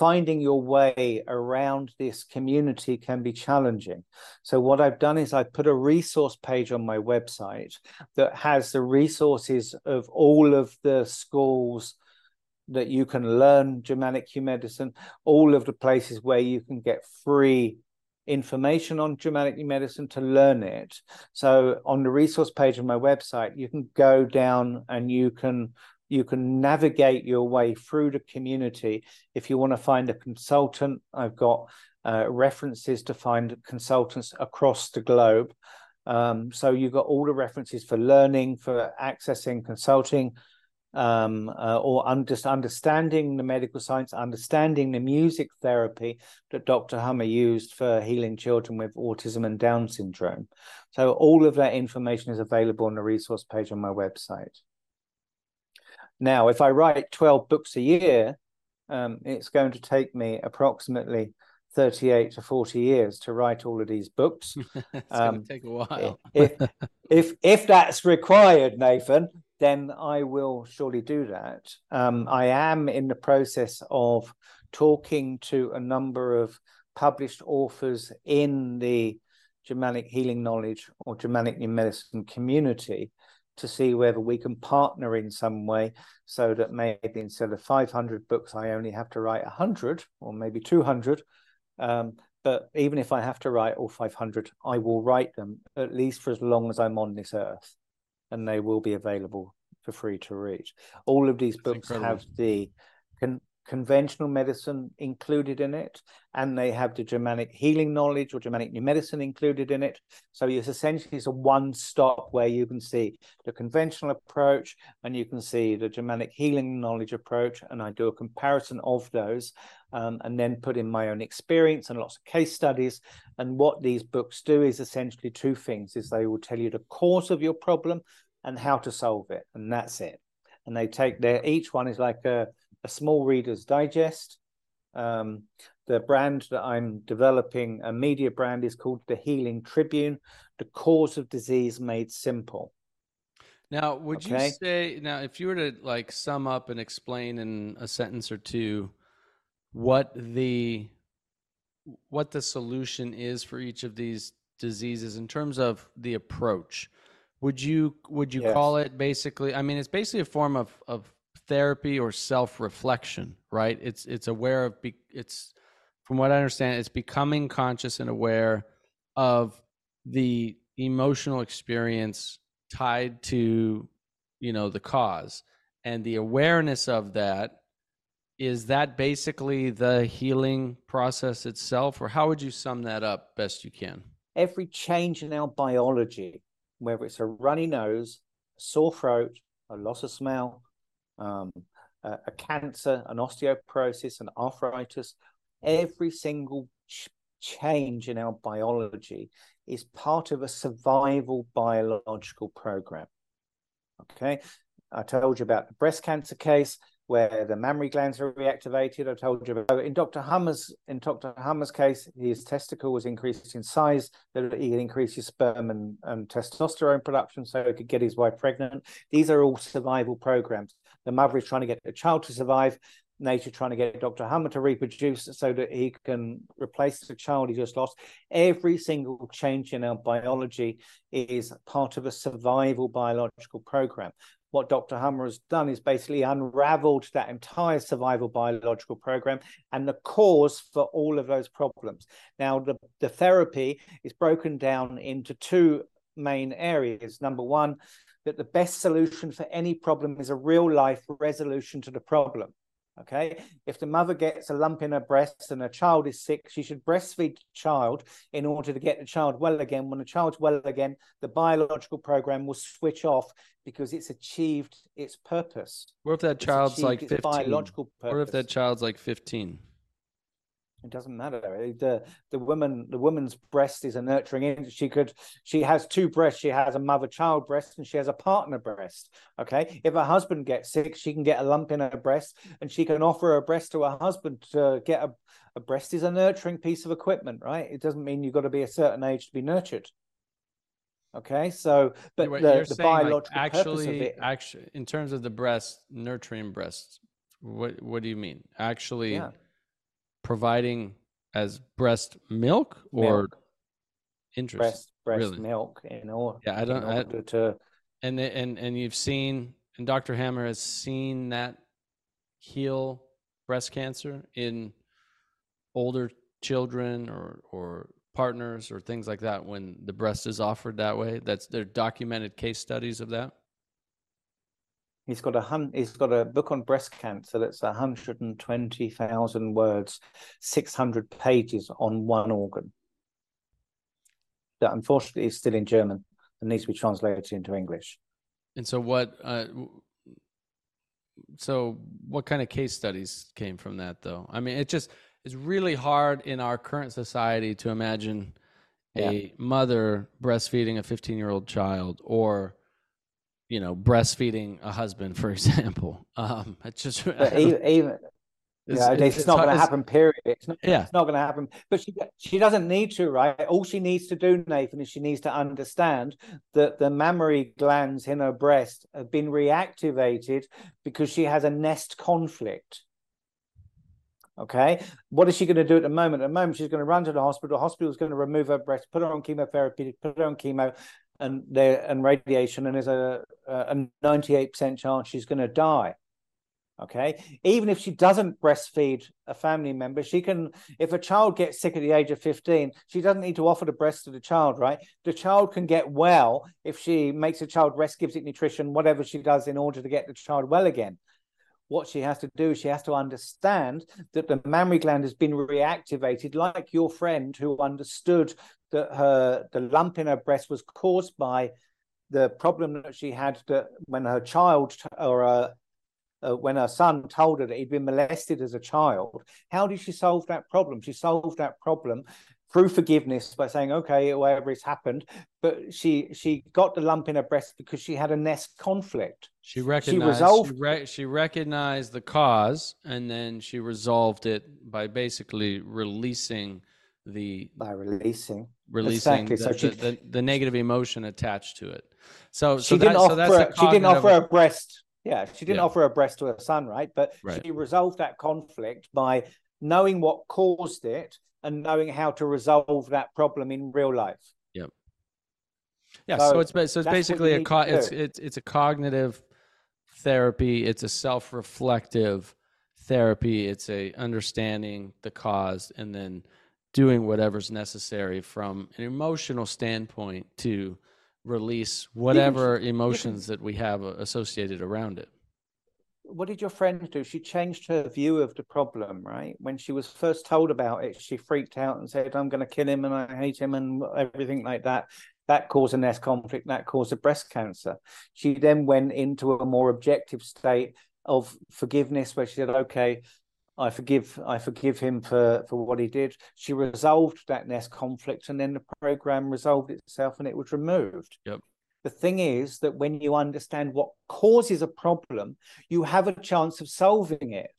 finding your way around this community can be challenging. So, what I've done is I've put a resource page on my website that has the resources of all of the schools that you can learn Germanic new medicine, all of the places where you can get free information on Germanic medicine to learn it. So on the resource page of my website, you can go down and you can you can navigate your way through the community. If you want to find a consultant, I've got uh, references to find consultants across the globe. Um, so you've got all the references for learning, for accessing consulting, um, uh, or un- just understanding the medical science, understanding the music therapy that Dr. Hamer used for healing children with autism and Down syndrome. So all of that information is available on the resource page on my website. Now, if I write 12 books a year, um, it's going to take me approximately 38 to 40 years to write all of these books. it's um, going to take a while. if, if, if that's required, Nathan, then I will surely do that. Um, I am in the process of talking to a number of published authors in the Germanic healing knowledge or Germanic new medicine community to see whether we can partner in some way so that maybe instead of 500 books, I only have to write 100 or maybe 200. Um, but even if I have to write all 500, I will write them at least for as long as I'm on this earth, and they will be available for free to read. All of these books have the can conventional medicine included in it, and they have the Germanic healing knowledge or Germanic new medicine included in it. So it's essentially it's a one stop where you can see the conventional approach and you can see the Germanic healing knowledge approach, and I do a comparison of those. Um, and then put in my own experience and lots of case studies. And what these books do is essentially two things: is they will tell you the cause of your problem and how to solve it, and that's it. And they take their each one is like a a small reader's digest. Um, the brand that I'm developing, a media brand, is called the Healing Tribune, the cause of disease made simple. Now, would okay? you say now if you were to like sum up and explain in a sentence or two what the what the solution is for each of these diseases in terms of the approach, would you would you yes. call it basically? I mean, it's basically a form of of therapy or self-reflection right? It's it's aware of be, it's from what i understand it's becoming conscious and aware of the emotional experience tied to you know the cause. And the awareness of that is that basically the healing process itself? Or how would you sum that up best you can? Every change in our biology whether it's a runny nose, a sore throat, a loss of smell, um, a, a, cancer, an osteoporosis, an arthritis, every single ch- change in our biology is part of a survival biological program. Okay, I told you about the breast cancer case where the mammary glands are reactivated. I told you about in Dr. Hamer's in Dr. Hamer's case, his testicle was increased in size, that he could increase his sperm and, and testosterone production so he could get his wife pregnant. These are all survival programs. The mother is trying to get the child to survive. Nature trying to get Dr. Hamer to reproduce so that he can replace the child he just lost. Every single change in our biology is part of a survival biological program what Dr. Hamer has done is basically unraveled that entire survival biological program and the cause for all of those problems. Now, the, the therapy is broken down into two main areas. Number one, that the best solution for any problem is a real life resolution to the problem. Okay. If the mother gets a lump in her breast and her child is sick, she should breastfeed the child in order to get the child well again. When the child's well again, the biological program will switch off because it's achieved its purpose. What if that child's like 15? Biological purpose. What if that child's like 15? It doesn't matter. The the woman the woman's breast is a nurturing. She could she has two breasts. She has a mother child breast and she has a partner breast. Okay. If her husband gets sick, she can get a lump in her breast and she can offer her breast to her husband to get a, a breast is a nurturing piece of equipment, right? It doesn't mean you've got to be a certain age to be nurtured. Okay, so but Wait, the, the biological like actually, purpose of it, actually, in terms of the breast, nurturing breasts, what what do you mean? Actually, yeah providing as breast milk or milk. interest breast breast really? milk in order yeah i don't I, to and and and you've seen and dr Hamer has seen that heal breast cancer in older children or or partners or things like that when the breast is offered that way that's there are documented case studies of that He's got a hun- he's got a book on breast cancer that's 120,000 words, 600 pages on one organ. That unfortunately is still in German and needs to be translated into English. And so what uh, so what kind of case studies came from that though? I mean, it just it's really hard in our current society to imagine a yeah. mother breastfeeding a 15 year old child or you know, breastfeeding a husband, for example. Um, it's just even, even it's, yeah, it's, it's, it's not going to happen. Period. It's not. Yeah. it's not going to happen. But she she doesn't need to, right? All she needs to do, Nathan, is she needs to understand that the mammary glands in her breast have been reactivated because she has a nest conflict. Okay, what is she going to do at the moment? At the moment, she's going to run to the hospital. The hospital is going to remove her breast, put her on chemotherapy, put her on chemo, and there and radiation, and there's a a 98% chance she's going to die. Okay, even if she doesn't breastfeed a family member, she can. If a child gets sick at the age of 15, she doesn't need to offer the breast to the child, right? The child can get well if she makes the child rest, gives it nutrition, whatever she does in order to get the child well again what she has to do is she has to understand that the mammary gland has been reactivated like your friend who understood that her the lump in her breast was caused by the problem that she had that when her child or uh, uh, when her son told her that he'd been molested as a child. How did she solve that problem? She solved that problem through forgiveness by saying okay whatever has happened but she she got the lump in her breast because she had a nest conflict she recognized she, resolved, she, re- she recognized the cause and then she resolved it by basically releasing the by releasing releasing exactly. the, so she, the, the, the, negative emotion attached to it so she so didn't offer so she didn't offer a breast yeah she didn't yeah. offer a breast to her son right but right. she resolved that conflict by knowing what caused it and knowing how to resolve that problem in real life. Yep. Yeah so, so it's so it's basically a co- it's, it's it's a cognitive therapy it's a self-reflective therapy it's a understanding the cause and then doing whatever's necessary from an emotional standpoint to release whatever emotions that we have uh, associated around it. What did your friend do? She changed her view of the problem, right? When she was first told about it, she freaked out and said, I'm going to kill him and I hate him and everything like that. That caused a nest conflict. That caused a breast cancer. She then went into a more objective state of forgiveness, where she said, "Okay, I forgive, I forgive him for for what he did." She resolved that nest conflict, and then the program resolved itself, and it was removed. Yep. The thing is that when you understand what causes a problem, you have a chance of solving it.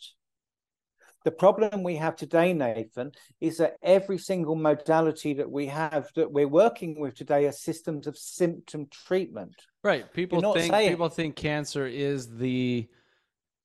The problem we have today, Nathan, is that every single modality that we have that we're working with today are systems of symptom treatment. Right. People think saying... people think cancer is the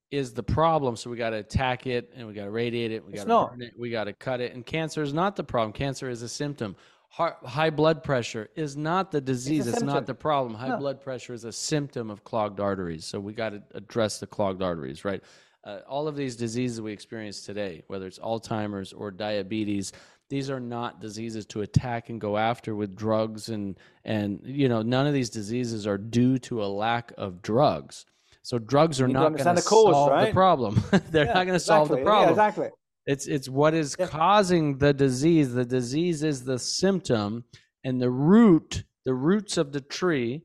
is the problem, so we got to attack it and we got to radiate it. We got to burn it. We got to cut it. And cancer is not the problem. Cancer is a symptom. Heart, high blood pressure is not the disease. It's, it's not the problem. High no. blood pressure is a symptom of clogged arteries. So we got to address the clogged arteries, right? Uh, all of these diseases we experience today, whether it's Alzheimer's or diabetes, these are not diseases to attack and go after with drugs and and you know none of these diseases are due to a lack of drugs. So drugs are not going to solve right? the problem. They're yeah, not going to exactly. solve the problem. Yeah, exactly. It's it's what is yeah. causing the disease. The disease is the symptom, and the root, the roots of the tree,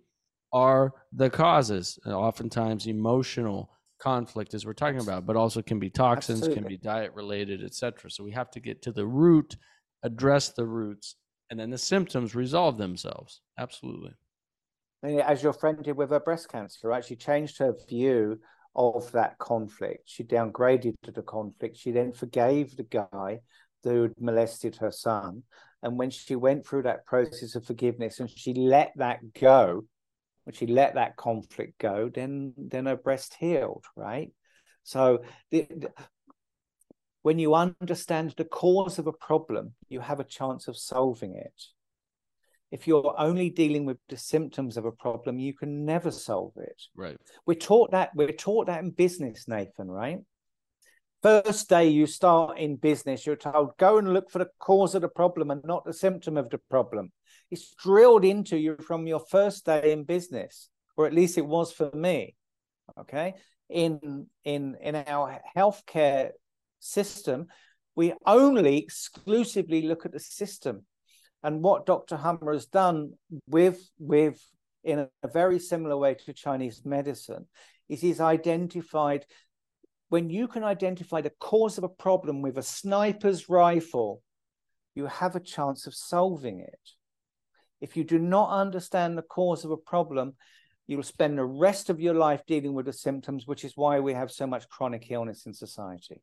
are the causes. Oftentimes emotional, conflict as we're talking about, but also can be toxins, Absolutely. can be diet related, etc. So we have to get to the root, address the roots, and then the symptoms resolve themselves. Absolutely. As your friend did with her breast cancer, right? She changed her view of that conflict. She downgraded the conflict. She then forgave the guy who had molested her son. And when she went through that process of forgiveness and she let that go, when she let that conflict go, then then her breast healed, right? So the, the, when you understand the cause of a problem, you have a chance of solving it. If you're only dealing with the symptoms of a problem, you can never solve it. Right. We're taught that we're taught that in business, Nathan, right? First day you start in business, you're told go and look for the cause of the problem and not the symptom of the problem. It's drilled into you from your first day in business, or at least it was for me. Okay. In in in our healthcare system, we only exclusively look at the system. And what Dr. Hamer has done with with in a, a very similar way to Chinese medicine is he's identified when you can identify the cause of a problem with a sniper's rifle, you have a chance of solving it. If you do not understand the cause of a problem, you'll spend the rest of your life dealing with the symptoms, which is why we have so much chronic illness in society.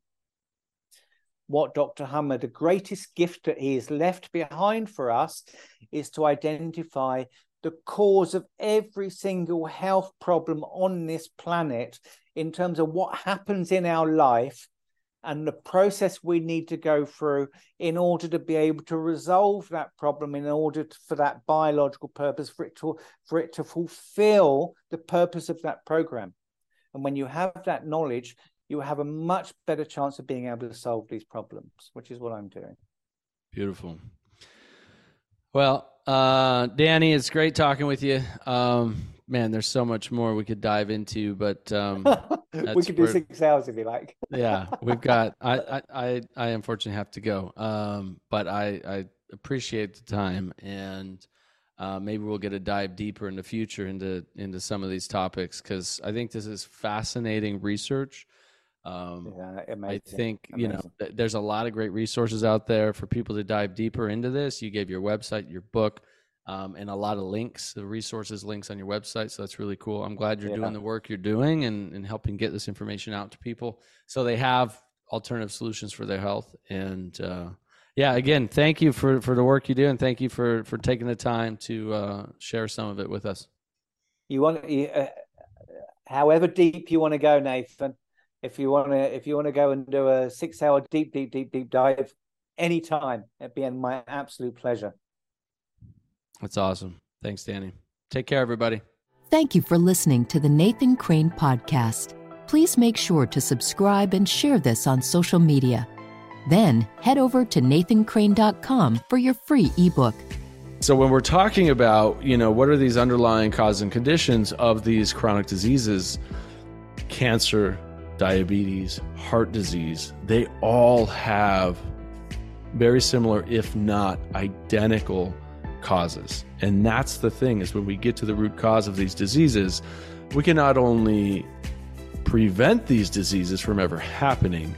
What Dr. Hamer, the greatest gift that he has left behind for us, is to identify the cause of every single health problem on this planet in terms of what happens in our life and the process we need to go through in order to be able to resolve that problem in order to, for that biological purpose for it to for it to fulfill the purpose of that program and when you have that knowledge you have a much better chance of being able to solve these problems which is what i'm doing beautiful well uh danny it's great talking with you um man, there's so much more we could dive into, but um, we could do six hours if you like. yeah, we've got. I, I I unfortunately have to go, um, but I I appreciate the time, and uh, maybe we'll get a dive deeper in the future into into some of these topics because I think this is fascinating research. Um, yeah, I think amazing. you know th- there's a lot of great resources out there for people to dive deeper into this. You gave your website, your book um, and a lot of links, the resources links on your website. So that's really cool. I'm glad you're yeah. doing the work you're doing and, and helping get this information out to people so they have alternative solutions for their health. And uh, yeah, again, thank you for, for the work you do and thank you for, for taking the time to uh, share some of it with us. You want, uh, however deep you want to go, Nathan. If you want to, if you want to go and do a six-hour deep, deep, deep, deep dive, anytime, it'd be my absolute pleasure. That's awesome. Thanks, Danny. Take care, everybody. Thank you for listening to the Nathan Crane Podcast. Please make sure to subscribe and share this on social media. Then head over to nathancrane.com for your free ebook. So when we're talking about, you know, what are these underlying causes and conditions of these chronic diseases, cancer, diabetes, heart disease, they all have very similar, if not identical, causes. And that's the thing is when we get to the root cause of these diseases, we can not only prevent these diseases from ever happening,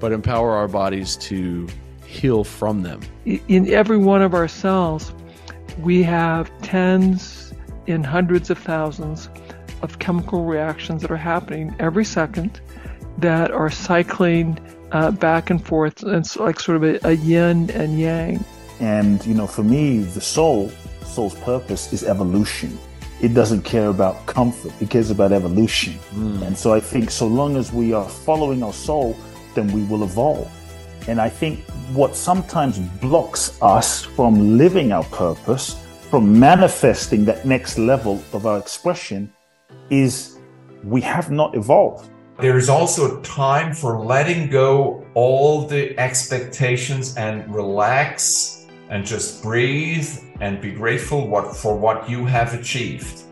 but empower our bodies to heal from them. In every one of our cells, we have tens and hundreds of thousands of chemical reactions that are happening every second that are cycling uh, back and forth. And it's like sort of a, a yin and yang. And, you know, for me, the soul, soul's purpose is evolution. It doesn't care about comfort, it cares about evolution. Mm. And so I think so long as we are following our soul, then we will evolve. And I think what sometimes blocks us from living our purpose, from manifesting that next level of our expression, is we have not evolved. There is also a time for letting go all the expectations and relax and just breathe and be grateful what, for what you have achieved.